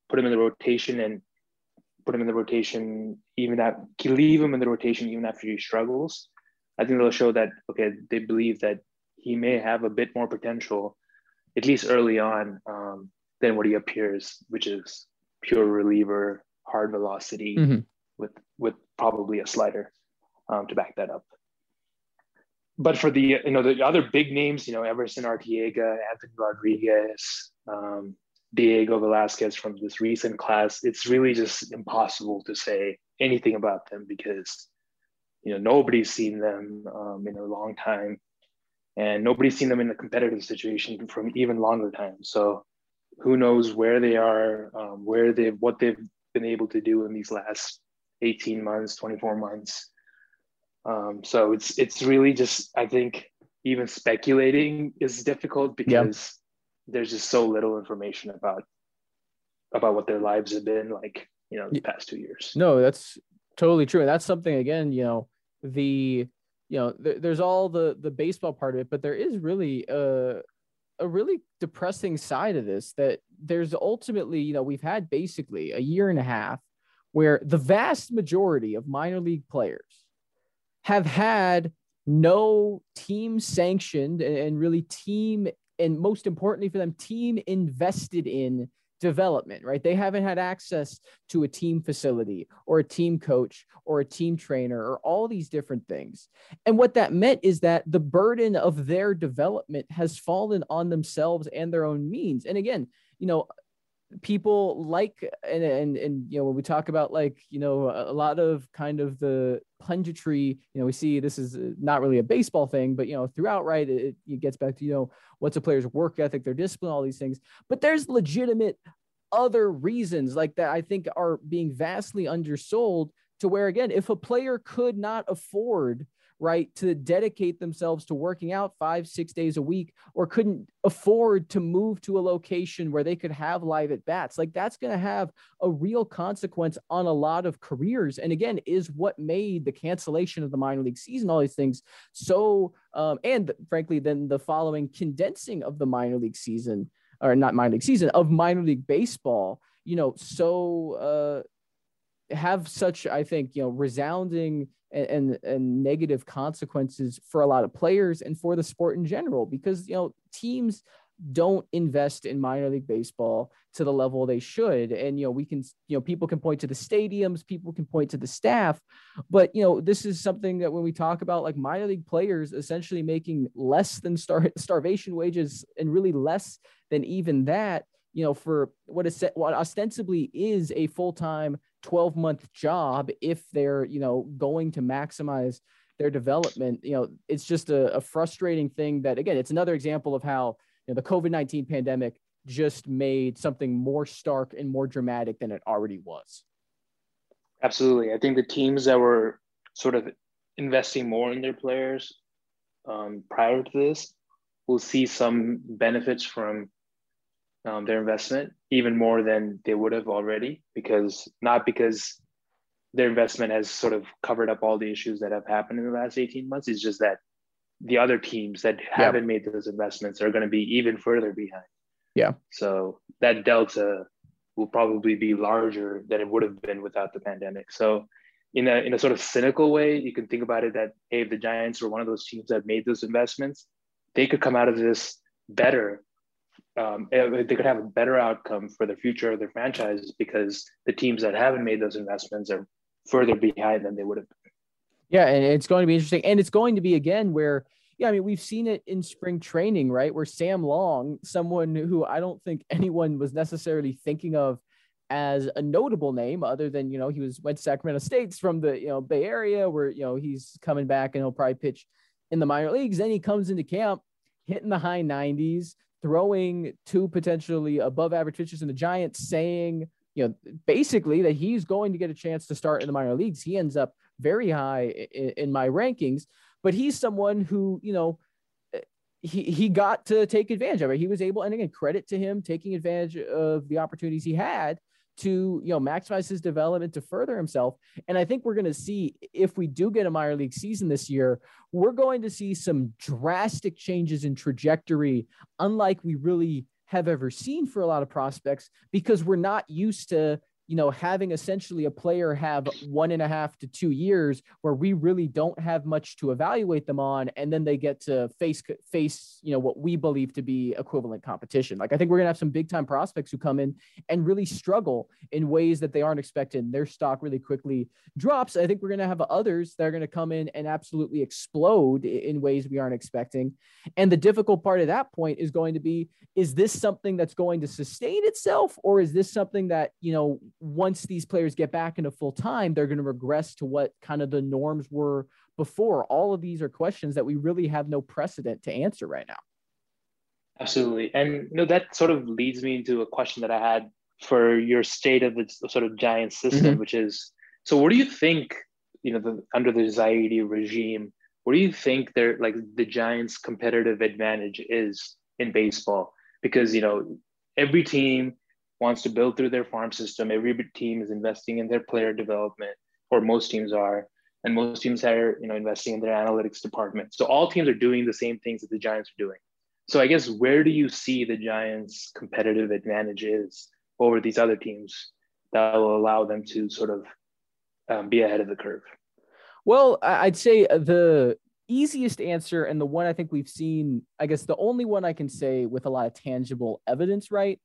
put him in the rotation and put him in the rotation, even that leave him in the rotation even after he struggles, I think they'll show that okay, they believe that he may have a bit more potential, at least early on, um, than what he appears, which is pure reliever, hard velocity, mm-hmm. with with probably a slider um, to back that up but for the you know the other big names, you know Aeverson Arteaga, Anthony Rodriguez, um, Diego Velasquez from this recent class, it's really just impossible to say anything about them because you know nobody's seen them um, in a long time, and nobody's seen them in a competitive situation from even longer time. So who knows where they are, um, where they what they've been able to do in these last 18 months, 24 months. Um, so it's it's really just I think even speculating is difficult because there's just so little information about about what their lives have been like you know the past two years. No, that's totally true, and that's something again you know the you know th- there's all the the baseball part of it, but there is really a a really depressing side of this that there's ultimately you know we've had basically a year and a half where the vast majority of minor league players have had no team sanctioned and really team and most importantly for them team invested in development right? They haven't had access to a team facility or a team coach or a team trainer or all these different things. And what that meant is that the burden of their development has fallen on themselves and their own means. And again you know people like and, and and you know when we talk about like you know a lot of kind of the punditry you know we see this is uh, not really a baseball thing but you know throughout right it, it gets back to you know what's a player's work ethic their discipline all these things. But there's legitimate other reasons like that i think are being vastly undersold to where again if a player could not afford right, to dedicate themselves to working out five, six days a week, or couldn't afford to move to a location where they could have live at bats. Like that's going to have a real consequence on a lot of careers. And again, is what made the cancellation of the minor league season, all these things so, um, and frankly, then the following condensing of the minor league season, or not minor league season, of minor league baseball, you know, so, uh, have such, I think, you know, resounding and, and, and negative consequences for a lot of players and for the sport in general because you know teams don't invest in minor league baseball to the level they should. And you know we can you know people can point to the stadiums people can point to the staff but you know this is something that when we talk about like minor league players essentially making less than star- starvation wages and really less than even that you know for what is what ostensibly is a full-time 12 month job if they're you know going to maximize their development you know it's just a, a frustrating thing that again it's another example of how you know, the covid-19 pandemic just made something more stark and more dramatic than it already was. Absolutely. I think the teams that were sort of investing more in their players um, prior to this will see some benefits from um, their investment even more than they would have already because not because their investment has sort of covered up all the issues that have happened in the last 18 months. It's just that the other teams that haven't made those investments are going to be even further behind. Yeah. So that delta will probably be larger than it would have been without the pandemic. So in a, in a sort of cynical way you can think about it that hey if the giants were one of those teams that made those investments they could come out of this better um, they could have a better outcome for the future of their franchises because the teams that haven't made those investments are further behind than they would have been. Yeah, and it's going to be interesting, and it's going to be again where yeah, I mean we've seen it in spring training, right? Where Sam Long, someone who I don't think anyone was necessarily thinking of as a notable name, other than you know he was went to Sacramento States from the you know Bay Area, where you know he's coming back and he'll probably pitch in the minor leagues. Then he comes into camp hitting the high 90s, throwing two potentially above average pitches in the Giants, saying, you know, basically that he's going to get a chance to start in the minor leagues. He ends up very high in, in my rankings, but he's someone who, you know, he, he got to take advantage of it. He was able, and again, credit to him taking advantage of the opportunities he had to you know maximize his development to further himself. And i think we're going to see if we do get a minor league season this year we're going to see some drastic changes in trajectory unlike we really have ever seen for a lot of prospects because we're not used to you know, having essentially a player have one and a half to two years where we really don't have much to evaluate them on, and then they get to face face, you know, what we believe to be equivalent competition. Like I think we're gonna have some big time prospects who come in and really struggle in ways that they aren't expected. Their stock really quickly drops. I think we're gonna have others that are gonna come in and absolutely explode in ways we aren't expecting. And the difficult part of that point is going to be: is this something that's going to sustain itself, or is this something that you know? Once these players get back into full time, they're going to regress to what kind of the norms were before. All of these are questions that we really have no precedent to answer right now. Absolutely. And you know, that sort of leads me into a question that I had for your state of the sort of giant system, mm-hmm. which is so what do you think, you know, the, under the Zaidi regime, what do you think their like the Giants' competitive advantage is in baseball? Because you know, every team wants to build through their farm system. Every team is investing in their player development, or most teams are, and most teams are you know investing in their analytics department. So all teams are doing the same things that the Giants are doing. So I guess where do you see the Giants' competitive advantage is over these other teams, that will allow them to sort of um, be ahead of the curve? Well, I'd say the easiest answer and the one I think we've seen, I guess the only one I can say with a lot of tangible evidence, right,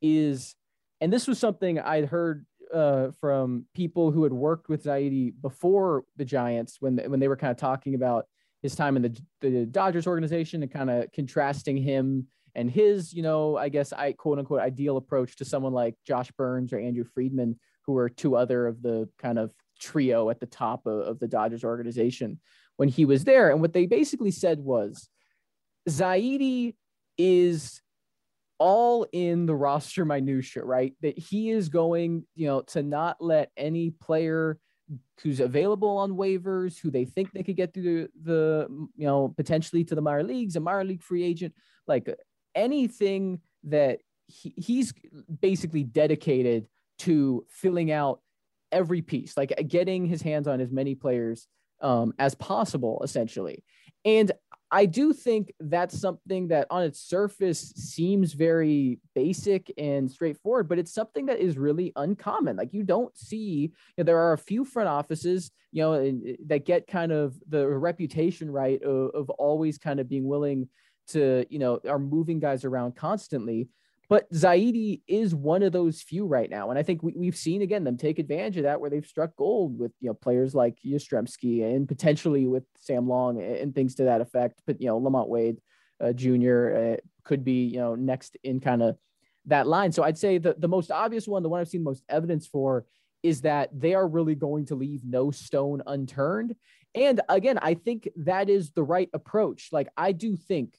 is, and this was something I'd heard uh, from people who had worked with Zaidi before the Giants when when they were kind of talking about his time in the the Dodgers organization and kind of contrasting him and his, you know, I guess I quote unquote ideal approach to someone like Josh Byrnes or Andrew Friedman, who are two other of the kind of trio at the top of, of the Dodgers organization when he was there. And what they basically said was Zaidi is all in the roster minutia, right? That he is going, you know, to not let any player who's available on waivers, who they think they could get through the, the you know, potentially to the minor leagues, a minor league free agent, like anything that he, he's basically dedicated to filling out every piece, like getting his hands on as many players um, as possible, essentially. And I do think that's something that on its surface seems very basic and straightforward, but it's something that is really uncommon. Like you don't see, you know, there are a few front offices, you know, uh, that get kind of the reputation right of, of always kind of being willing to, you know, are moving guys around constantly. But Zaidi is one of those few right now. And I think we, have seen again them take advantage of that where they've struck gold with you know players like Yastrzemski and potentially with Sam Long and things to that effect. But you know, LaMonte Wade uh, Jr. Uh, could be, you know, next in kind of that line. So I'd say the, the most obvious one, the one I've seen most evidence for is that they are really going to leave no stone unturned. And again, I think that is the right approach. Like I do think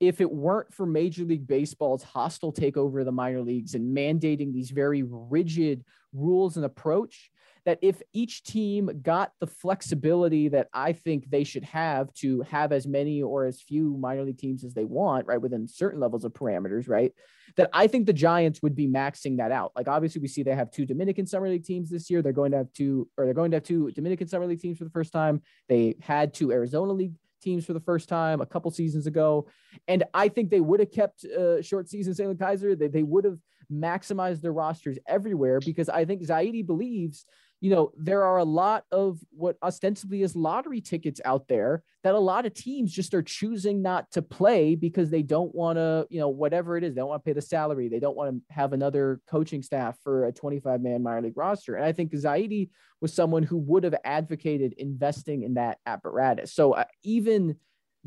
if it weren't for Major League Baseball's hostile takeover of the minor leagues and mandating these very rigid rules and approach, that if each team got the flexibility that I think they should have to have as many or as few minor league teams as they want, right, within certain levels of parameters, right, that I think the Giants would be maxing that out. Like obviously, we see they have two Dominican Summer League teams this year. They're going to have two, or they're going to have two Dominican Summer League teams for the first time. They had two Arizona League teams for the first time a couple seasons ago. And I think they would have kept uh, short season Salem-Keizer. They, they would have maximized their rosters everywhere because I think Zaidi believes you know, there are a lot of what ostensibly is lottery tickets out there that a lot of teams just are choosing not to play because they don't want to, you know, whatever it is, they don't want to pay the salary. They don't want to have another coaching staff for a 25 man minor league roster. And I think Zaidi was someone who would have advocated investing in that apparatus. So uh, even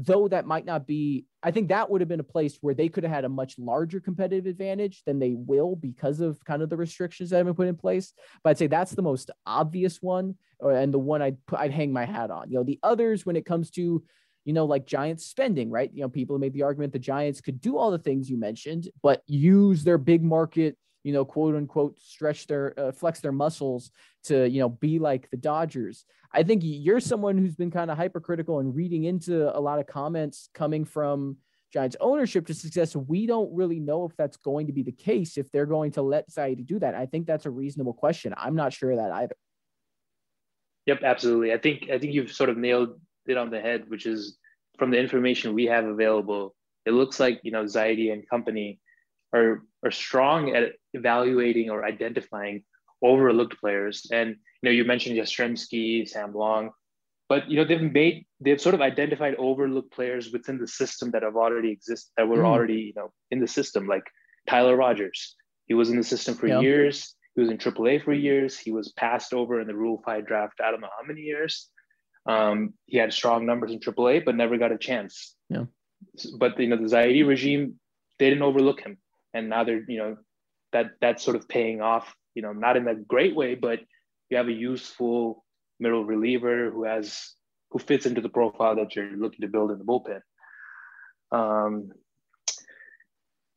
though that might not be, I think that would have been a place where they could have had a much larger competitive advantage than they will because of kind of the restrictions that have been put in place. But I'd say that's the most obvious one, or, and the one I'd put, I'd hang my hat on. You know, the others when it comes to, you know, like Giants spending, right? You know, people made the argument the Giants could do all the things you mentioned, but use their big market you know, quote unquote, stretch their, uh, flex their muscles to, you know, be like the Dodgers. I think you're someone who's been kind of hypercritical and reading into a lot of comments coming from Giants ownership to success. We don't really know if that's going to be the case, if they're going to let Zaidi do that. I think that's a reasonable question. I'm not sure of that either. Yep, absolutely. I think, I think you've sort of nailed it on the head, which is from the information we have available, it looks like, you know, Zaidi and company are are strong at evaluating or identifying overlooked players. And you know, you mentioned Yastrzemski, Sam Long, but you know, they've made they've sort of identified overlooked players within the system that have already exist that were mm. already you know in the system, like Tyler Rogers. He was in the system for yeah. years. He was in AAA for years. He was passed over in the Rule Five draft. I don't know how many years. Um, he had strong numbers in AAA, but never got a chance. Yeah. But you know, the Zaidi regime, they didn't overlook him and now they're you know that that's sort of paying off you know not in a great way but you have a useful middle reliever who has who fits into the profile that you're looking to build in the bullpen um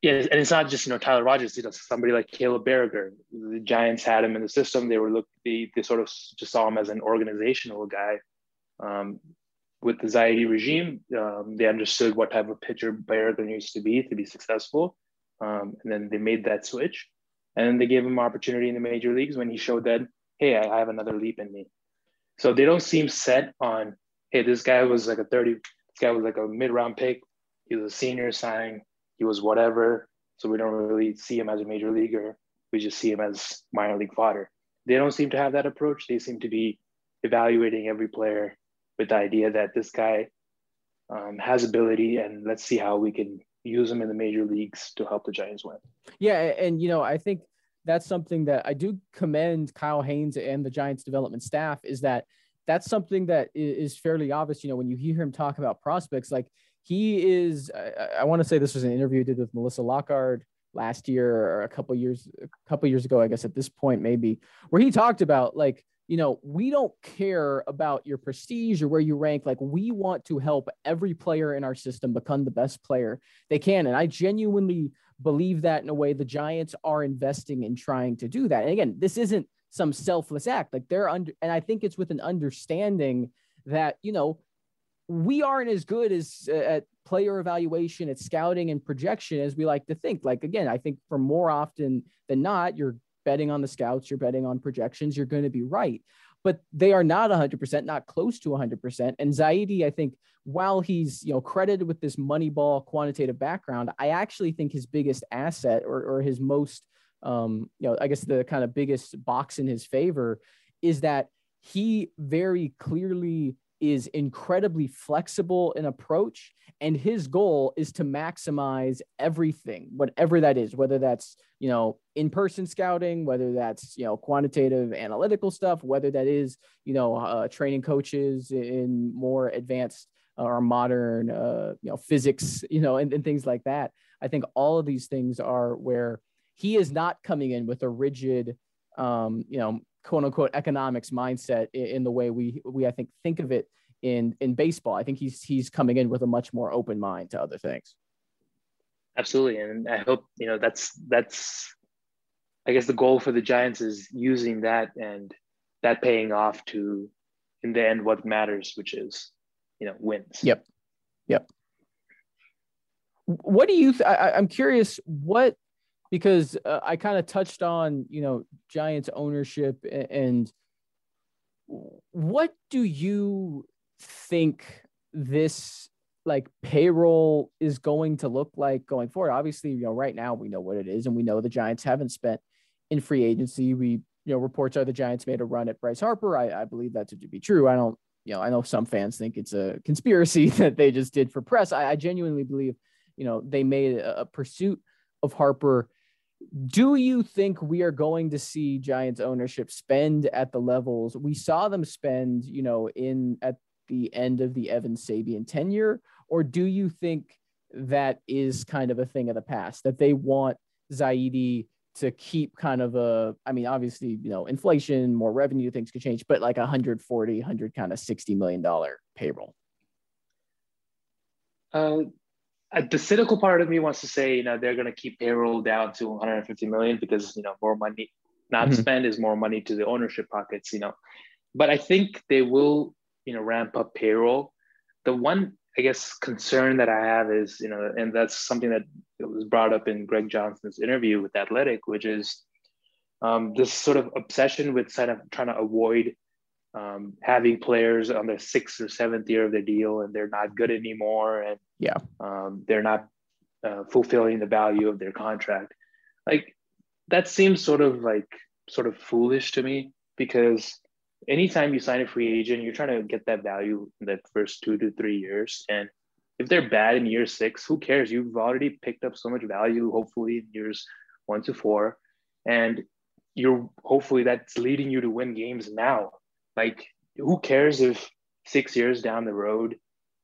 yeah, and it's not just you know Tyler Rogers. You know somebody like Caleb Baragar. The Giants had him in the system. They were look they, they sort of just saw him as an organizational guy. Um, with the Zaidi regime, um, they understood what type of pitcher Baragar needs to be to be successful, um, and then they made that switch. And then they gave him opportunity in the major leagues when he showed that, hey, I have another leap in me. So they don't seem set on, hey, this guy was like a 30, this guy was like a mid round pick. He was a senior signing. He was whatever. So we don't really see him as a major leaguer. we just see him as minor league fodder. They don't seem to have that approach. They seem to be evaluating every player with the idea that this guy um, has ability and let's see how we can use him in the major leagues to help the Giants win. Yeah, and you know, I think that's something that I do commend Kyle Haines and the Giants development staff is that that's something that is fairly obvious. You know, when you hear him talk about prospects, like he is, I, I want to say this was an interview he did with Melissa Lockard last year or a couple years, a couple years ago, I guess at this point, maybe, where he talked about like, you know, we don't care about your prestige or where you rank. Like, we want to help every player in our system become the best player they can. And I genuinely believe that in a way the Giants are investing in trying to do that. And again, this isn't some selfless act. Like, they're under, and I think it's with an understanding that, you know, we aren't as good as uh, at player evaluation, at scouting and projection as we like to think. Like, again, I think for more often than not, you're betting on the scouts, you're betting on projections, you're going to be right. But they are not 100%, not close to 100%. And Zaidi, I think, while he's you know credited with this Moneyball quantitative background, I actually think his biggest asset or, or his most, um, you know, I guess the kind of biggest box in his favor is that he very clearly is incredibly flexible in approach and his goal is to maximize everything whatever that is whether that's you know in-person scouting whether that's you know quantitative analytical stuff whether that is you know uh, training coaches in more advanced or modern uh, you know physics you know and, and things like that. I think all of these things are where he is not coming in with a rigid um, you know quote unquote economics mindset in, in the way we we I think think of it in in baseball. I think he's he's coming in with a much more open mind to other things. Absolutely, and I hope you know that's that's I guess the goal for the Giants is using that and that paying off to in the end what matters, which is you know wins. Yep, yep. What do you? Th- I, I'm curious what because uh, I kind of touched on you know Giants ownership and, what do you think this like payroll is going to look like going forward? Obviously, you know, right now we know what it is, and we know the Giants haven't spent in free agency. We, you know, reports are the Giants made a run at Bryce Harper. I, I believe that to be true. I don't, you know, I know some fans think it's a conspiracy that they just did for press. I, I genuinely believe, you know, they made a, a pursuit of Harper do you think we are going to see Giants ownership spend at the levels we saw them spend, you know, in at the end of the Evan Sabean tenure, or do you think that is kind of a thing of the past that they want Zaidi to keep kind of a, I mean, obviously, you know, inflation, more revenue, things could change, but like 140, 100 kind of 60 million dollar payroll. Uh, the cynical part of me wants to say, you know, they're going to keep payroll down to 150 million because, you know, more money not mm-hmm. spend is more money to the ownership pockets, you know. But I think they will, you know, ramp up payroll. The one, I guess, concern that I have is, you know, and that's something that was brought up in Greg Johnson's interview with Athletic, which is um, this sort of obsession with kind of trying to avoid um, having players on their sixth or seventh year of their deal and they're not good anymore and yeah. Um, they're not uh, fulfilling the value of their contract. Like that seems sort of like sort of foolish to me because anytime you sign a free agent you're trying to get that value in that first two to three years. And if they're bad in year six who cares? You've already picked up so much value hopefully in years one to four. And you're hopefully that's leading you to win games now. Like, who cares if six years down the road,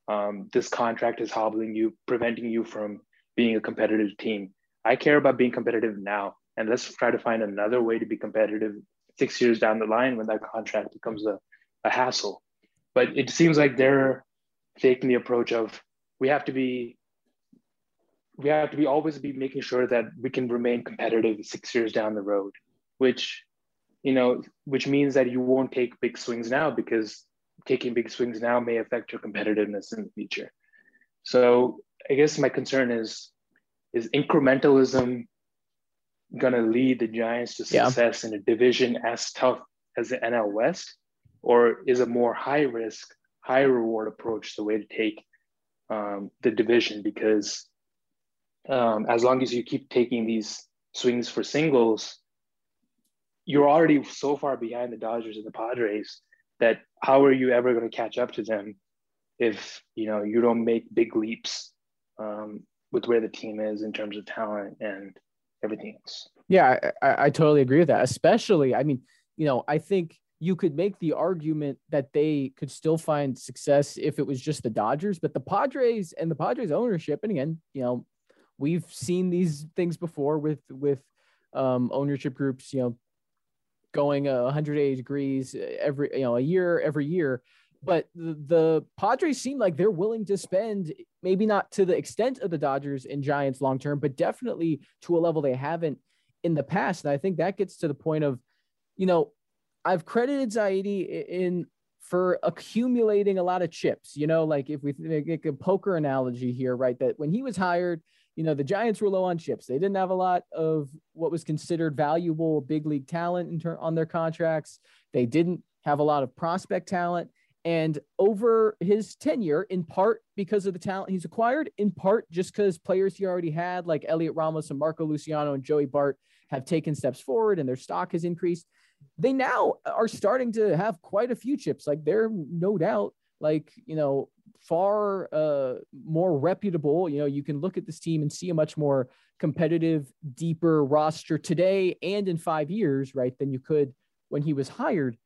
um, this contract is hobbling you, preventing you from being a competitive team? I care about being competitive now. And let's try to find another way to be competitive six years down the line when that contract becomes a, a hassle. But it seems like they're taking the approach of we have to be we have to be always be making sure that we can remain competitive six years down the road, which you know, which means that you won't take big swings now because taking big swings now may affect your competitiveness in the future. So I guess my concern is is incrementalism going to lead the Giants to success yeah. in a division as tough as the NL West, or is a more high risk, high reward approach the way to take um, the division? Because um, as long as you keep taking these swings for singles, you're already so far behind the Dodgers and the Padres that how are you ever going to catch up to them if you know you don't make big leaps um, with where the team is in terms of talent and everything else. Yeah, I, I totally agree with that. Especially, I mean, you know, I think you could make the argument that they could still find success if it was just the Dodgers, but the Padres and the Padres ownership, and again, you know, we've seen these things before with with um, ownership groups, you know, going uh, 180 degrees every you know a year every year but the, the Padres seem like they're willing to spend maybe not to the extent of the Dodgers and Giants long term, but definitely to a level they haven't in the past. And I think that gets to the point of, you know, I've credited Zaidi in for accumulating a lot of chips. You know, like if we make a poker analogy here, right? That when he was hired, you know, the Giants were low on chips. They didn't have a lot of what was considered valuable big league talent in ter- on their contracts. They didn't have a lot of prospect talent. And over his tenure, in part because of the talent he's acquired, in part just because players he already had, like Heliot Ramos and Marco Luciano and Joey Bart, have taken steps forward and their stock has increased. They now are starting to have quite a few chips. Like they're no doubt like, you know, far uh, more reputable. You know, you can look at this team and see a much more competitive, deeper roster today and in five years, right, than you could when he was hired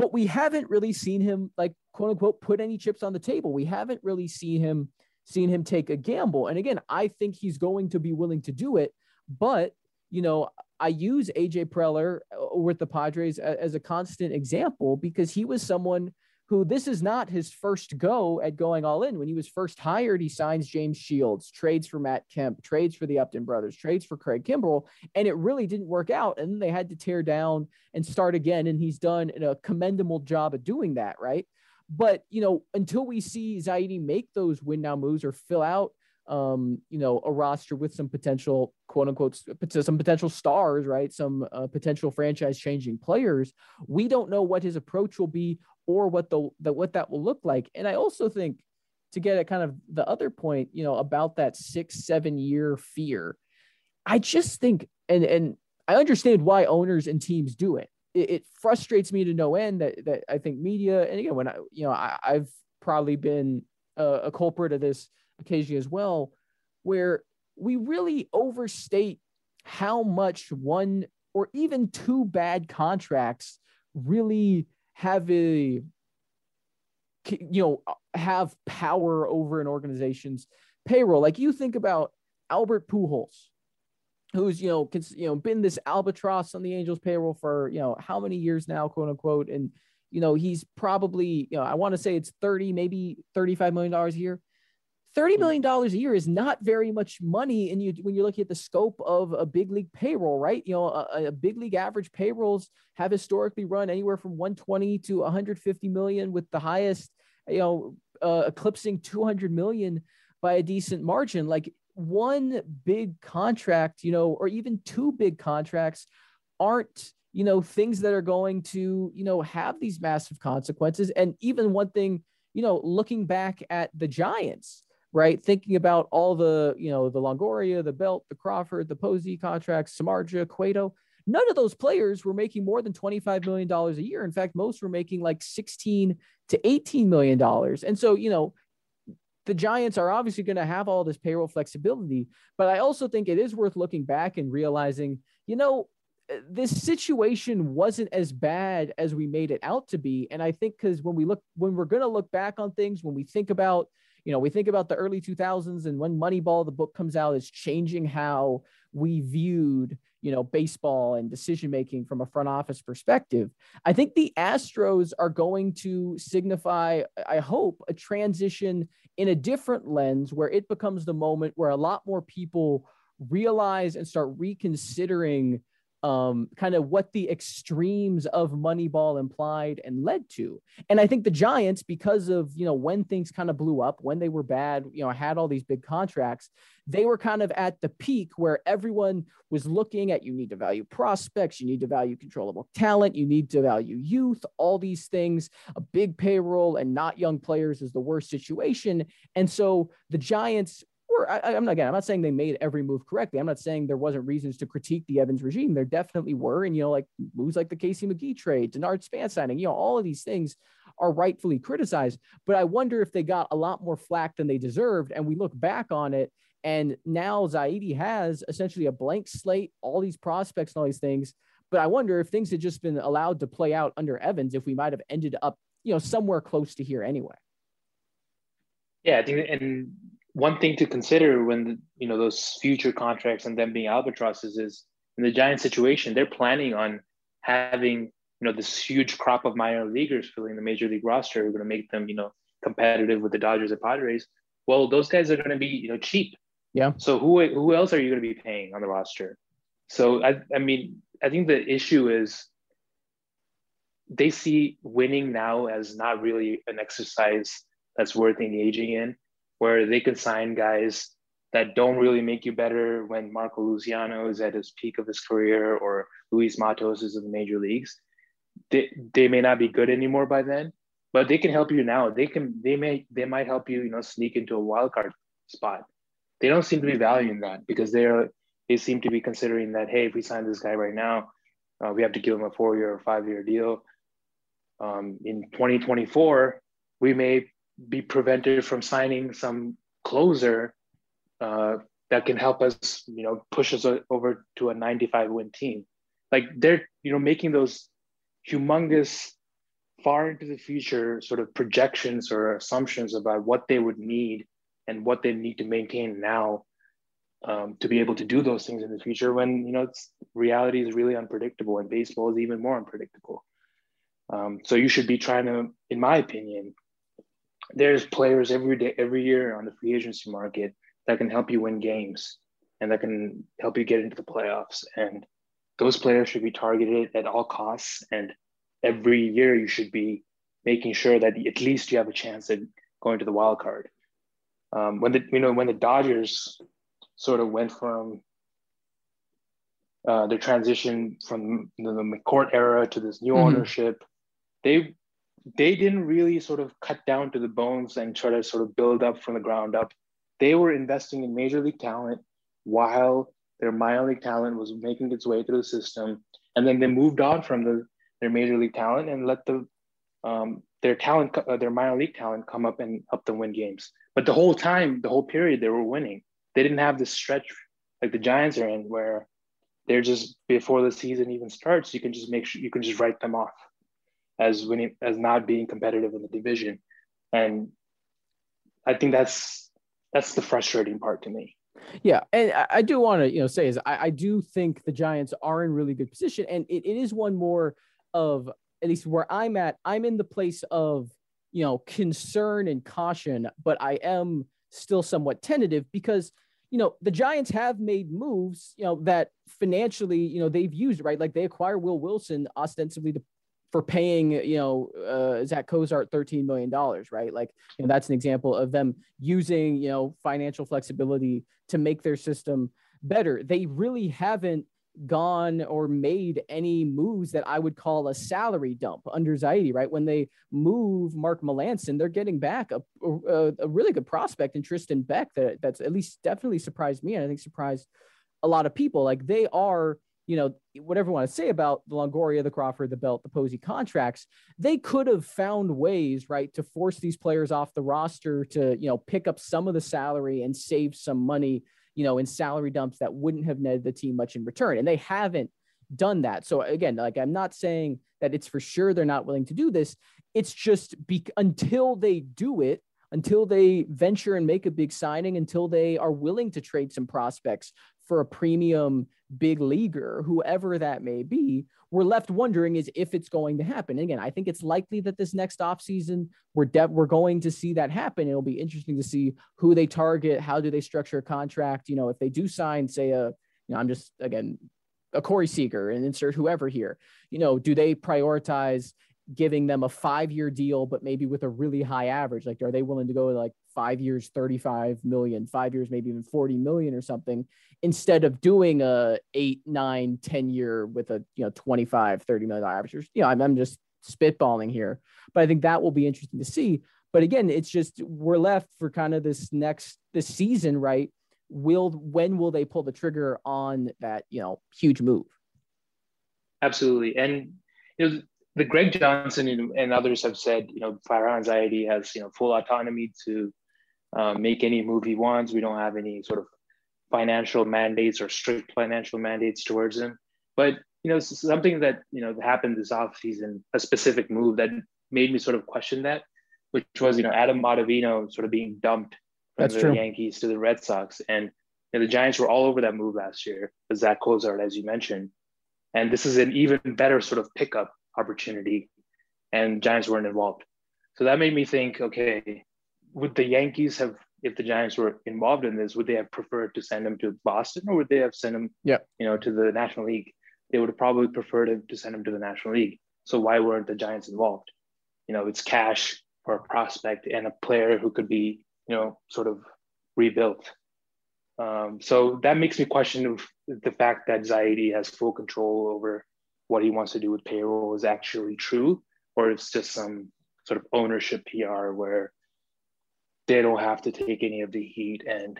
but we haven't really seen him like quote unquote put any chips on the table. We haven't really seen him seen him take a gamble. And again, I think he's going to be willing to do it. But you know, I use AJ Preller uh, with the Padres as a constant example because he was someone who this is not his first go at going all in. When he was first hired, he signs James Shields, trades for Matt Kemp, trades for the Upton brothers, trades for Craig Kimbrel, and it really didn't work out. And they had to tear down and start again. And he's done a commendable job of doing that, right? But you know, until we see Zaidi make those win now moves or fill out um, you know, a roster with some potential quote unquote some potential stars, right? Some uh, potential franchise changing players. We don't know what his approach will be or what the, the what that will look like. And I also think to get at kind of the other point, you know, about that six, seven year fear, I just think, and and I understand why owners and teams do it. It, it frustrates me to no end that that I think media, and again, when I, you know, I, have probably been a, a culprit of this occasion as well, where we really overstate how much one or even two bad contracts really have a you know have power over an organization's payroll. Like you think about albert pujols who's you know cons- you know been this albatross on the angels payroll for you know how many years now quote unquote? And you know he's probably you know i want to say it's 30 maybe 35 million dollars a year $30 hmm. a year is not very much money. And you, when you're looking at the scope of a big league payroll, right? You know, a, a, big league average payrolls have historically run anywhere from 120 to 150 million with the highest, you know, uh, eclipsing 200 million by a decent margin. Like one big contract, you know, or even two big contracts aren't, you know, things that are going to, you know, have these massive consequences. And even one thing, you know, looking back at the Giants, right? Thinking about all the, you know, the Longoria, the Belt, the Crawford, the Posey contracts, Samardzija, Cueto, none of those players were making more than $25 million a year. In fact, most were making like 16 to 18 million dollars. And so, you know, the Giants are obviously going to have all this payroll flexibility, but I also think it is worth looking back and realizing, you know, eh, this situation wasn't as bad as we made it out to be. And I think because when we look, when we're going to look back on things, when we think about you know, we think about the early 2000s and when Moneyball, the book comes out, is changing how we viewed, you know, baseball and decision making from a front office perspective. I think the Astros are going to signify, I hope, a transition in a different lens where it becomes the moment where a lot more people realize and start reconsidering um, kind of what the extremes of Moneyball implied and led to. And I think the Giants, because of, you know, when things kind of blew up, when they were bad, you know, had all these big contracts, they were kind of at the peak where everyone was looking at you need to value prospects, you need to value controllable talent, you need to value youth, all these things. A big payroll and not young players is the worst situation. And so the Giants were, I, am again, I'm not saying they made every move correctly. I'm not saying there wasn't reasons to critique the Evans regime. There definitely were. And, you know, like moves like the Casey McGehee trade, Denard Span signing, you know, all of these things are rightfully criticized. But I wonder if they got a lot more flack than they deserved. And we look back on it and now Zaidi has essentially a blank slate, all these prospects and all these things. But I wonder if things had just been allowed to play out under Evans, if we might have ended up, you know, somewhere close to here anyway. Yeah, I think, and one thing to consider when you know those future contracts and them being albatrosses is in the Giant situation, they're planning on having you know this huge crop of minor leaguers filling the major league roster, who are going to make them you know competitive with the Dodgers and Padres. Well, those guys are going to be you know cheap yeah. So who who else are you going to be paying on the roster? So I I mean I think the issue is they see winning now as not really an exercise that's worth engaging in, where they can sign guys that don't really make you better when Marco Luciano is at his peak of his career or Luis Matos is in the major leagues. They, they may not be good anymore by then, but they can help you now. They can they may they might help you, you know, sneak into a wild card spot they don't seem to be valuing that because they're they seem to be considering that hey, if we sign this guy right now, uh, we have to give him a four year or five year deal. Um, in 2024, we may be prevented from signing some closer uh, that can help us, you know, push us over to a 95 win team. Like they're, you know, making those humongous, far into the future sort of projections or assumptions about what they would need and what they need to maintain now um, to be able to do those things in the future when you know reality is really unpredictable and baseball is even more unpredictable um, so you should be trying to in my opinion there's players every day every year on the free agency market that can help you win games and that can help you get into the playoffs. And those players should be targeted at all costs. And every year you should be making sure that at least you have a chance at going to the wild card. Um, when the you know when the Dodgers sort of went from uh, their transition from the, the McCourt era to this new mm-hmm. ownership, they they didn't really sort of cut down to the bones and try to sort of build up from the ground up. They were investing in major league talent while their minor league talent was making its way through the system, and then they moved on from the their major league talent and let the um, their talent, uh, their minor league talent, come up and help them win games. But the whole time, the whole period, they were winning. They didn't have this stretch like the Giants are in, where they're just before the season even starts, you can just make sure you can just write them off as winning as not being competitive in the division. And I think that's that's the frustrating part to me. Yeah, and I do want to you know say is I, I do think the Giants are in really good position, and it, it is one more of at least where I'm at, I'm in the place of, you know, concern and caution, but I am still somewhat tentative because, you know, the Giants have made moves, you know, that financially, you know, they've used, right? Like they acquire Will Wilson ostensibly to, for paying, you know, uh, Zach Cozart $13 million, right? Like, you know, that's an example of them using, you know, financial flexibility to make their system better. They really haven't gone or made any moves that I would call a salary dump under Zaidi, right? When they move Mark Melancon, they're getting back a, a, a, really good prospect in Tristan Beck that that's at least definitely surprised me and I think surprised a lot of people. Like they are, you know, whatever you want to say about the Longoria, the Crawford, the Belt, the Posey contracts, they could have found ways, right, to force these players off the roster to, you know, pick up some of the salary and save some money you know, in salary dumps that wouldn't have netted the team much in return. And they haven't done that. So again, like I'm not saying that it's for sure they're not willing to do this. It's just be- until they do it, until they venture and make a big signing, until they are willing to trade some prospects for a premium big leaguer, whoever that may be, we're left wondering is if it's going to happen. And again, I think it's likely that this next offseason we're de- we're going to see that happen. It'll be interesting to see who they target, how do they structure a contract. You know, if they do sign, say a, you know, I'm just again a Corey Seager and insert whoever here. You know, do they prioritize giving them a five year deal, but maybe with a really high average? Like, are they willing to go like five years, 35 million, five years, maybe even 40 million or something, instead of doing a eight, nine, 10 year with a, you know, 25, 30 million average? You know, I'm, I'm just spitballing here, but I think that will be interesting to see. But again, it's just we're left for kind of this next this season, right? Will when will they pull the trigger on that, you know, huge move? Absolutely. And you know, the Greg Johnson and others have said, you know, Farhan Zaidi has, you know, full autonomy to uh, make any move he wants. We don't have any sort of financial mandates or strict financial mandates towards him. But you know, something that you know happened this offseason, a specific move that made me sort of question that, which was you know Adam Ottavino sort of being dumped from That's the true. Yankees to the Red Sox, and you know, the Giants were all over that move last year, Zack Cozart, as you mentioned, and this is an even better sort of pickup opportunity, and Giants weren't involved. So that made me think, okay, would the Yankees have, if the Giants were involved in this, would they have preferred to send him to Boston or would they have sent him, yeah. you know, to the National League? They would have probably preferred to send him to the National League. So why weren't the Giants involved? You know, it's cash for a prospect and a player who could be, you know, sort of rebuilt. Um, so that makes me question if the fact that Zaidi has full control over what he wants to do with payroll is actually true, or it's just some sort of ownership PR where they don't have to take any of the heat. And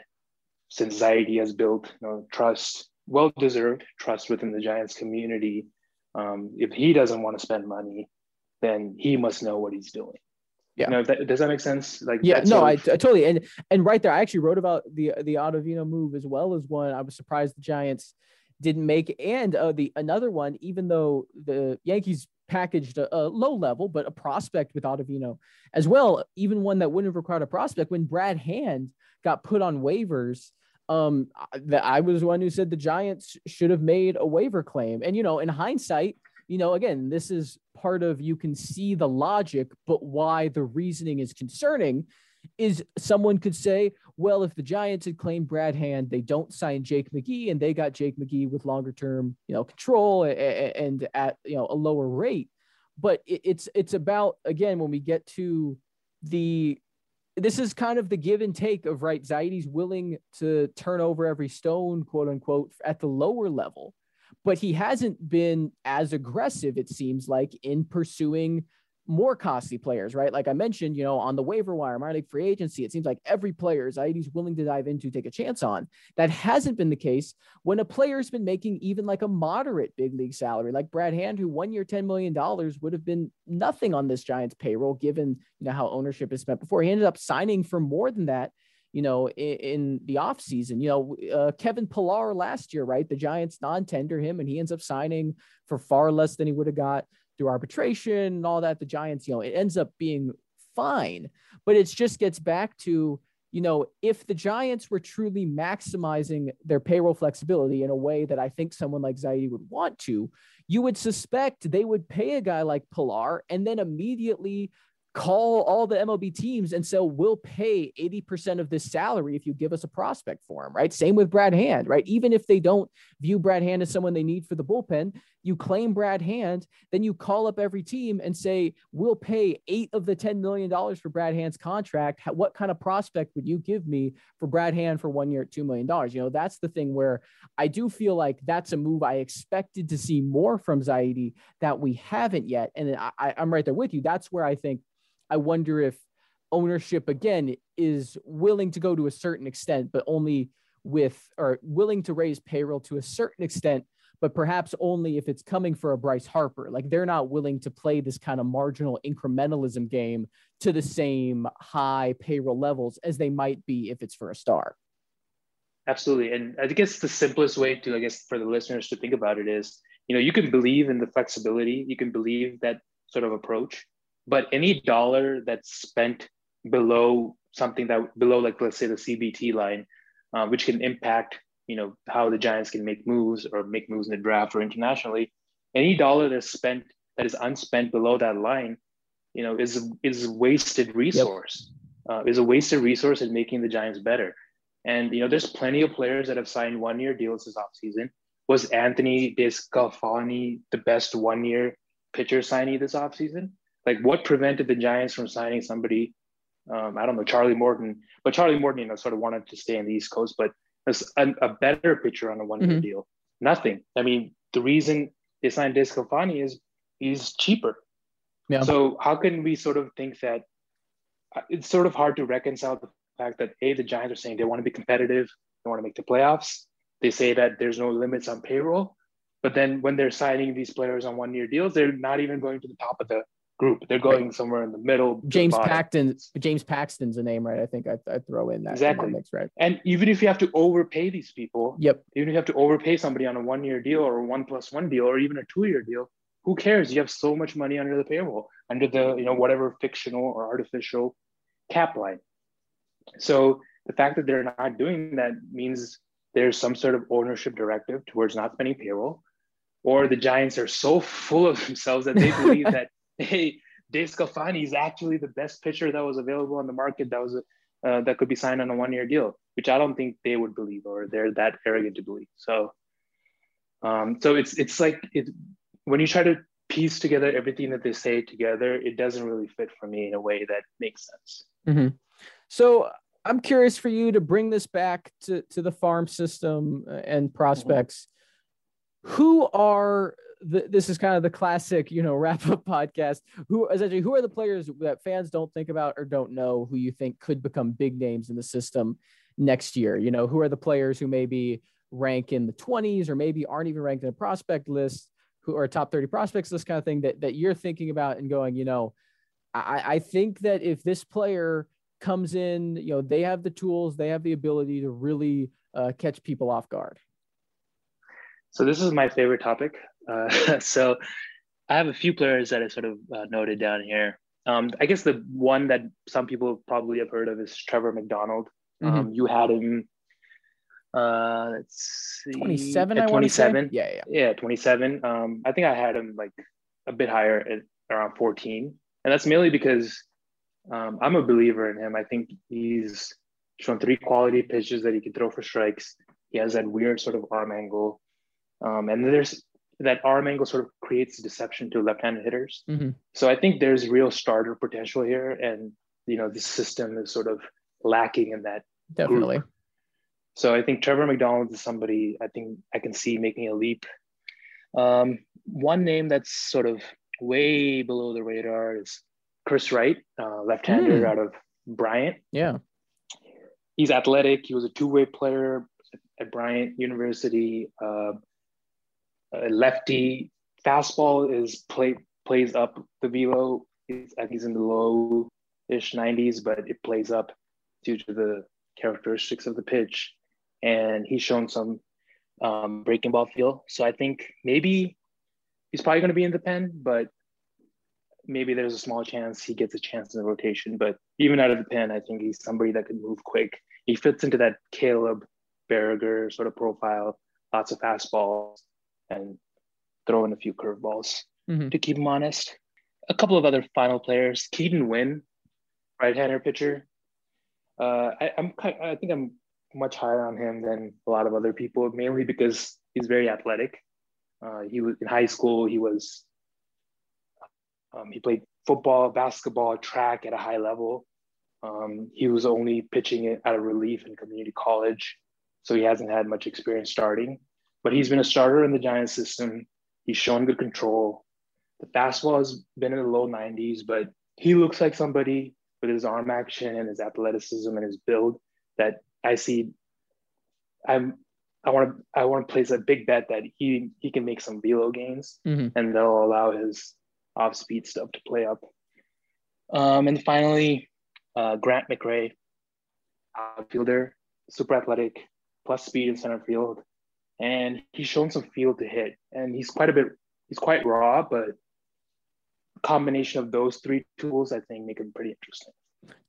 since Zaidi has built you know, trust, well deserved trust within the Giants community, um, if he doesn't want to spend money, then he must know what he's doing. Yeah. You know, that, does that make sense? Like, yeah, no, I, I, totally. And, and right there, I actually wrote about the, the Ottavino move as well as one. I was surprised the Giants didn't make. And uh, the, another one, even though the Yankees packaged a, a, low level, but a prospect with Ottavino as well, even one that wouldn't have required a prospect. When Brad Hand got put on waivers, um, that I was one who said the Giants should have made a waiver claim. And you know, in hindsight, you know, again, this is part of you can see the logic, but why the reasoning is concerning is someone could say, well, if the Giants had claimed Brad Hand, they don't sign Jake McGee, and they got Jake McGee with longer term, you know, control and at you know a lower rate. But it's it's about again when we get to the this is kind of the give and take of right. Zaidi's willing to turn over every stone, quote unquote, at the lower level, but he hasn't been as aggressive. It seems like in pursuing more costly players, right? Like I mentioned, you know, on the waiver wire, minor league free agency, it seems like every player Zaidi's willing to dive into, take a chance on. That hasn't been the case when a player's been making even like a moderate big league salary, like Brad Hand, who one year $10 million would have been nothing on this Giants payroll, given you know how ownership is spent before. He ended up signing for more than that you know, in, in the offseason. You know, uh, Kevin Pillar last year, right? The Giants non tender him and he ends up signing for far less than he would have got through arbitration and all that. The Giants, you know, it ends up being fine, but it just gets back to, you know, if the Giants were truly maximizing their payroll flexibility in a way that I think someone like Zaidi would want to, you would suspect they would pay a guy like Pillar and then immediately call all the MLB teams and say, we'll pay 80% of this salary if you give us a prospect for him, right? Same with Brad Hand, right? Even if they don't view Brad Hand as someone they need for the bullpen, you claim Brad Hand, then you call up every team and say, we'll pay eight of the $10 million for Brad Hand's contract. What kind of prospect would you give me for Brad Hand for one year at $2 million? You know, that's the thing where I do feel like that's a move I expected to see more from Zaidi that we haven't yet. And I, I'm right there with you. That's where I think I wonder if ownership again is willing to go to a certain extent, but only with or willing to raise payroll to a certain extent, but perhaps only if it's coming for a Bryce Harper. Like they're not willing to play this kind of marginal incrementalism game to the same high payroll levels as they might be if it's for a star. Absolutely. And I guess the simplest way to, I guess, for the listeners to think about it is, you know, you can believe in the flexibility, you can believe that sort of approach, but any dollar that's spent below something that below like let's say the cbt line uh, which can impact you know how the giants can make moves or make moves in the draft or internationally any dollar that's spent that is unspent below that line you know is is wasted resource yep. uh, is a wasted resource in making the giants better and you know there's plenty of players that have signed one year deals this offseason was anthony desclafani the best one year pitcher signee this offseason like what prevented the Giants from signing somebody? Um, I don't know, Charlie Morton, but Charlie Morton, you know, sort of wanted to stay in the East Coast, but a, a better pitcher on a one-year mm-hmm. deal. Nothing. I mean, the reason they signed DeSclafani is he's cheaper. Yeah. So how can we sort of think that it's sort of hard to reconcile the fact that a the Giants are saying they want to be competitive, they want to make the playoffs. They say that there's no limits on payroll, but then when they're signing these players on one year deals, they're not even going to the top of the group. They're going right. somewhere in the middle. James Paxton. James Paxton's a name, right? I think I I throw in that exactly in mix, right? And even if you have to overpay these people, yep. Even if you have to overpay somebody on a one year deal or a one plus one deal or even a two year deal, who cares? You have so much money under the payroll, under the you know whatever fictional or artificial cap line. So the fact that they're not doing that means there's some sort of ownership directive towards not spending payroll, or the Giants are so full of themselves that they believe that hey, DeSclafani is actually the best pitcher that was available on the market that was uh, that could be signed on a one year deal, which I don't think they would believe or they're that arrogant to believe. So, um, so it's it's like it when you try to piece together everything that they say together, it doesn't really fit for me in a way that makes sense. Mm-hmm. So I'm curious for you to bring this back to, to the farm system uh, and prospects. Mm-hmm. Who are the, this is kind of the classic, you know, wrap up podcast. Who essentially who are the players that fans don't think about or don't know who you think could become big names in the system next year? You know, who are the players who maybe rank in the 20s or maybe aren't even ranked in a prospect list, who are top 30 prospects, this kind of thing that that you're thinking about and going, you know, I, I think that if this player comes in, you know, they have the tools, they have the ability to really uh, catch people off guard. So this is my favorite topic. Uh, so I have a few players that I sort of uh, noted down here. Um, I guess the one that some people probably have heard of is Trevor McDonald. Mm-hmm. Um, you had him. Uh, let's see, 27. At 27. Yeah, yeah, yeah, 27. Um, I think I had him like a bit higher at around 14, and that's mainly because um, I'm a believer in him. I think he's shown three quality pitches that he can throw for strikes. He has that weird sort of arm angle. Um, and there's that arm angle sort of creates deception to left-handed hitters. Mm-hmm. So I think there's real starter potential here. And, you know, the system is sort of lacking in that. Definitely. Group. So I think Trevor McDonald is somebody I think I can see making a leap. Um, one name that's sort of way below the radar is Chris Wright, uh, left-hander mm. out of Bryant. Yeah, he's athletic. He was a two-way player at Bryant University. Uh, lefty fastball is play plays up the velo. He's, he's in the low-ish 90s, but it plays up due to the characteristics of the pitch. And he's shown some um, breaking ball feel. So I think maybe he's probably going to be in the pen, but maybe there's a small chance he gets a chance in the rotation. But even out of the pen, I think he's somebody that could move quick. He fits into that Caleb Baragar sort of profile, lots of fastballs and throw in a few curveballs mm-hmm. to keep him honest. A couple of other final players, Keaton Winn, right-hander pitcher. Uh, I, I'm I think I'm much higher on him than a lot of other people, mainly because he's very athletic. Uh, he was in high school. He was um, he played football, basketball, track at a high level. Um, he was only pitching it out of relief in community college, so he hasn't had much experience starting. But he's been a starter in the Giants system. He's shown good control. The fastball has been in the low 90s, but he looks like somebody with his arm action and his athleticism and his build that I see. I'm I want to I want to place a big bet that he he can make some velo gains mm-hmm. and they'll allow his off speed stuff to play up. Um, and finally, uh, Grant McRae, outfielder, super athletic, plus speed in center field, and he's shown some field to hit, and he's quite a bit. He's quite raw, but combination of those three tools, I think, make him pretty interesting.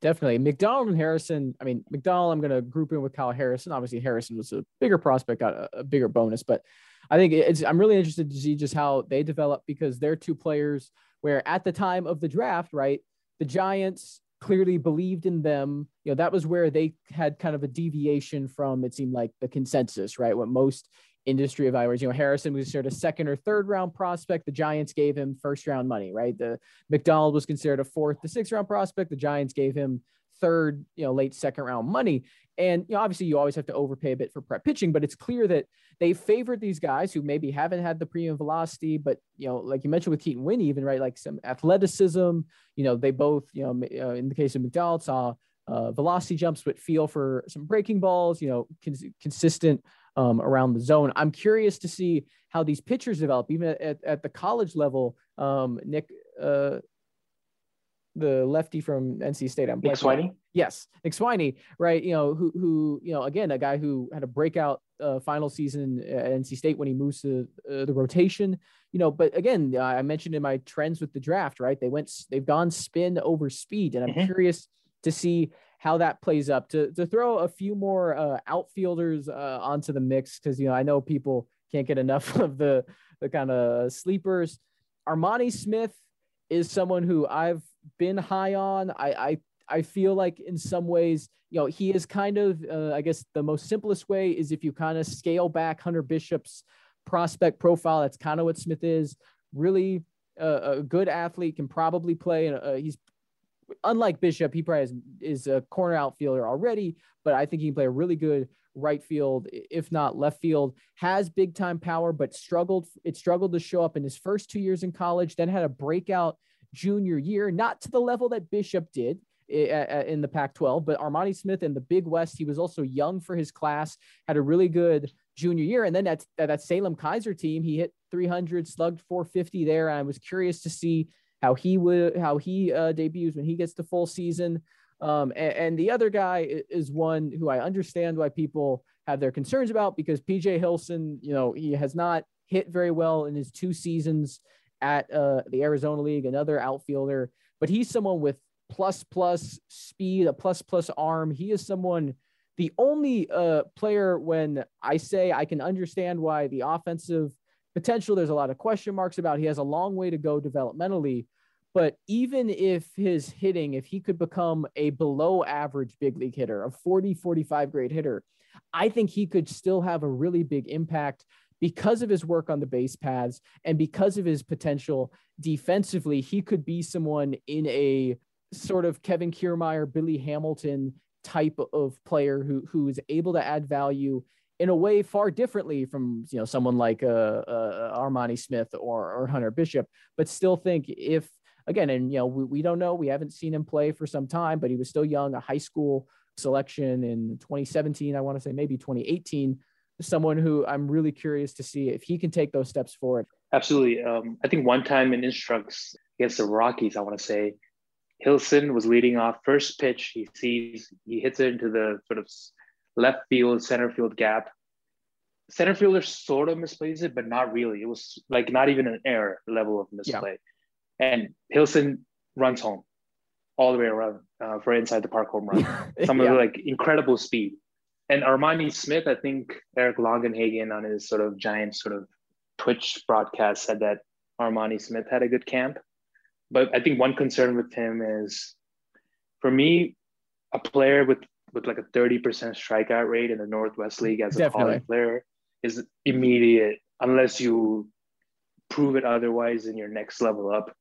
Definitely. McDonald and Harrison. I mean, McDonald, I'm going to group in with Kyle Harrison. Obviously, Harrison was a bigger prospect, got a, a bigger bonus, but I think it's, I'm really interested to see just how they develop because they're two players where at the time of the draft, right, the Giants clearly believed in them. You know, that was where they had kind of a deviation from, it seemed like the consensus, right? What most industry evaluators, you know, Harrison was considered a second or third round prospect. The Giants gave him first round money, right? The McDonald was considered a fourth to sixth round prospect. The Giants gave him third, you know, late second round money. And you know, obviously, you always have to overpay a bit for prep pitching, but it's clear that they favored these guys who maybe haven't had the premium velocity, but you know, like you mentioned with Keaton Winney, even right, like some athleticism. You know, they both, you know, uh, in the case of McDowell, saw uh, velocity jumps, but feel for some breaking balls. You know, cons- consistent um, around the zone. I'm curious to see how these pitchers develop, even at, at the college level. Um, Nick, uh, the lefty from NC State. I'm Nick Swiney. Yes, Nick Swiney, right? You know, who who you know again a guy who had a breakout uh, final season at NC State when he moves to uh, the rotation. You know, but again, I mentioned in my trends with the draft, right? They went, they've gone spin over speed, and I'm mm-hmm. curious to see how that plays up. To to throw a few more uh, outfielders uh, onto the mix because you know I know people can't get enough of the the kind of sleepers. Armani Smith is someone who I've been high on. I I I feel like in some ways, you know, he is kind of, uh, I guess the most simplest way is if you kind of scale back Hunter Bishop's prospect profile. That's kind of what Smith is. Really uh, a good athlete, can probably play. And uh, he's unlike Bishop, he probably has, is a corner outfielder already, but I think he can play a really good right field, if not left field. Has big time power, but struggled. It struggled to show up in his first two years in college. Then had a breakout junior year, not to the level that Bishop did in the Pac 12, but Armani Smith in the Big West, he was also young for his class, had a really good junior year. And then that, that Salem-Keizer team, he hit 300, slugged 450 there. I was curious to see how he would, how he uh, debuts when he gets the full season. Um, and, and, the other guy is one who I understand why people have their concerns about because PJ Hilson, you know, he has not hit very well in his two seasons at uh, the Arizona League, another outfielder, but he's someone with plus plus speed, a plus plus arm. He is someone, the only uh, player when I say I can understand why the offensive potential, there's a lot of question marks about. He has a long way to go developmentally. But even if his hitting, if he could become a below average big league hitter, a 40, 45 grade hitter, I think he could still have a really big impact because of his work on the base paths and because of his potential defensively. He could be someone in a sort of Kevin Kiermaier, Billy Hamilton type of player who who is able to add value in a way far differently from you know someone like uh, uh, Armani Smith or, or Hunter Bishop, but still think if again and you know we, we don't know we haven't seen him play for some time, but he was still young, a high school selection in 2017, I want to say maybe 2018. Someone who I'm really curious to see if he can take those steps forward. Absolutely. Um, I think one time in instructs against the Rockies, I want to say Hilson was leading off first pitch. He sees, he hits it into the sort of left field, center field gap. Center fielder sort of misplays it, but not really. It was like not even an error level of misplay. Yeah. And Hilson runs home all the way around uh, for inside the park home run. Some yeah. of like incredible speed. And Armani Smith, I think Eric Longenhagen on his sort of giant sort of Twitch broadcast said that Armani Smith had a good camp but I think one concern with him is, for me, a player with with like a thirty percent strikeout rate in the Northwest League as a Definitely. college player is immediate unless you prove it otherwise in your next level up.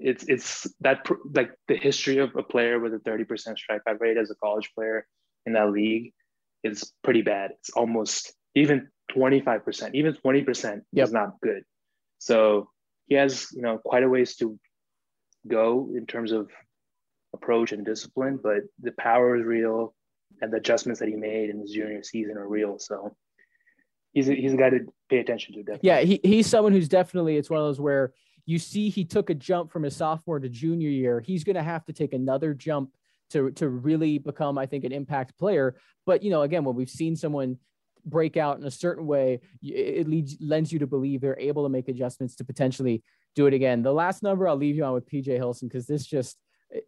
It's it's that like the history of a player with a thirty percent strikeout rate as a college player in that league is pretty bad. It's almost even 25%, even 20% yep. is not good. So he has you know quite a ways to go in terms of approach and discipline, but the power is real, and the adjustments that he made in his junior season are real. So he's a, he's a guy to pay attention to. Definitely. Yeah, he, he's someone who's definitely it's one of those where you see he took a jump from his sophomore to junior year. He's going to have to take another jump to to really become, I think, an impact player. But you know, again, when we've seen someone break out in a certain way, it leads lends you to believe they're able to make adjustments to potentially do it again. The last number I'll leave you on with PJ Hilson because this just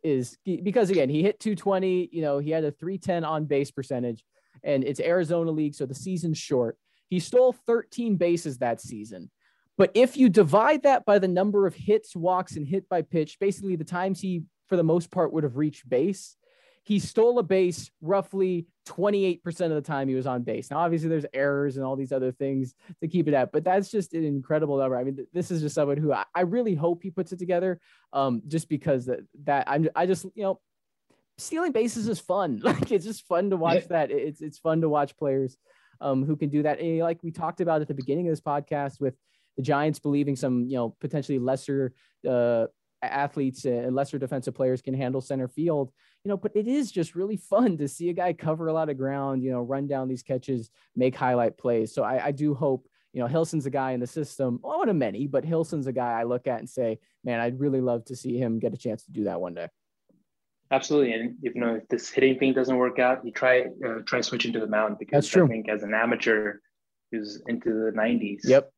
is because again he hit 220. You know he had a 310 on base percentage, and it's Arizona League, so the season's short. He stole 13 bases that season. But if you divide that by the number of hits, walks, and hit by pitch, basically the times he, for the most part, would have reached base, he stole a base roughly 28% of the time he was on base. Now, obviously, there's errors and all these other things to keep it at, but that's just an incredible number. I mean, this is just someone who I, I really hope he puts it together, um, just because that, that I'm, I just, you know, stealing bases is fun. Like it's just fun to watch that. It's it's fun to watch players um, who can do that. And like we talked about at the beginning of this podcast with the Giants believing some, you know, potentially lesser uh, athletes and lesser defensive players can handle center field, you know, but it is just really fun to see a guy cover a lot of ground, you know, run down these catches, make highlight plays. So I, I do hope, you know, Hilson's a guy in the system, one of many, but Hilson's a guy I look at and say, man, I'd really love to see him get a chance to do that one day. Absolutely, and you know if this hitting thing doesn't work out, you try uh, try switching to the mound because. I think as an amateur, who's into the 90s. Yep.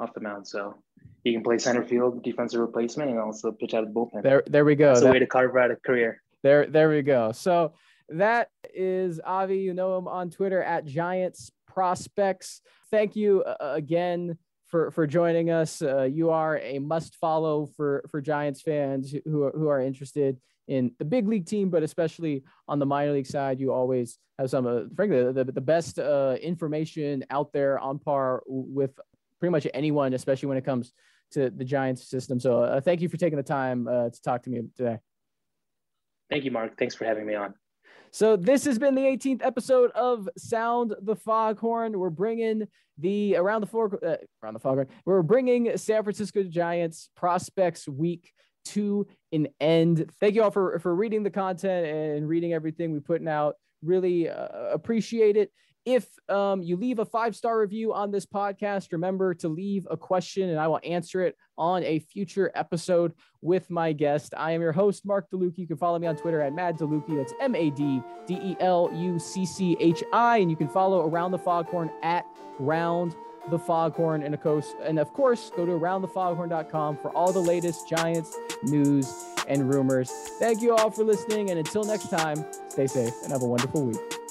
Off the mound, so he can play center field, defensive replacement, and also pitch out of the bullpen. There, there we go. That's that, a way to carve out a career. There, there we go. So that is Avi. You know him on Twitter at Giants Prospects. Thank you uh, again for for joining us. Uh, you are a must follow for for Giants fans who are, who are interested in the big league team, but especially on the minor league side, you always have some, uh, frankly, the, the best uh, information out there on par with pretty much anyone, especially when it comes to the Giants system. So uh, thank you for taking the time uh, to talk to me today. Thank you, Mark. Thanks for having me on. So this has been the 18th episode of Sound the Foghorn. We're bringing the around the floor uh, around the foghorn. We're bringing San Francisco Giants prospects week to an end. Thank you all for for reading the content and reading everything we putting out. Really uh, appreciate it. If um, you leave a five star review on this podcast, remember to leave a question and I will answer it on a future episode with my guest. I am your host, Mark DeLucchi. You can follow me on Twitter at Mad DeLucchi. That's M A D D E L U C C H I. And you can follow Around the Foghorn at Round the Foghorn. And of course, and of course, go to aroundthefoghorn.com for all the latest Giants news and rumors. Thank you all for listening. And until next time, stay safe and have a wonderful week.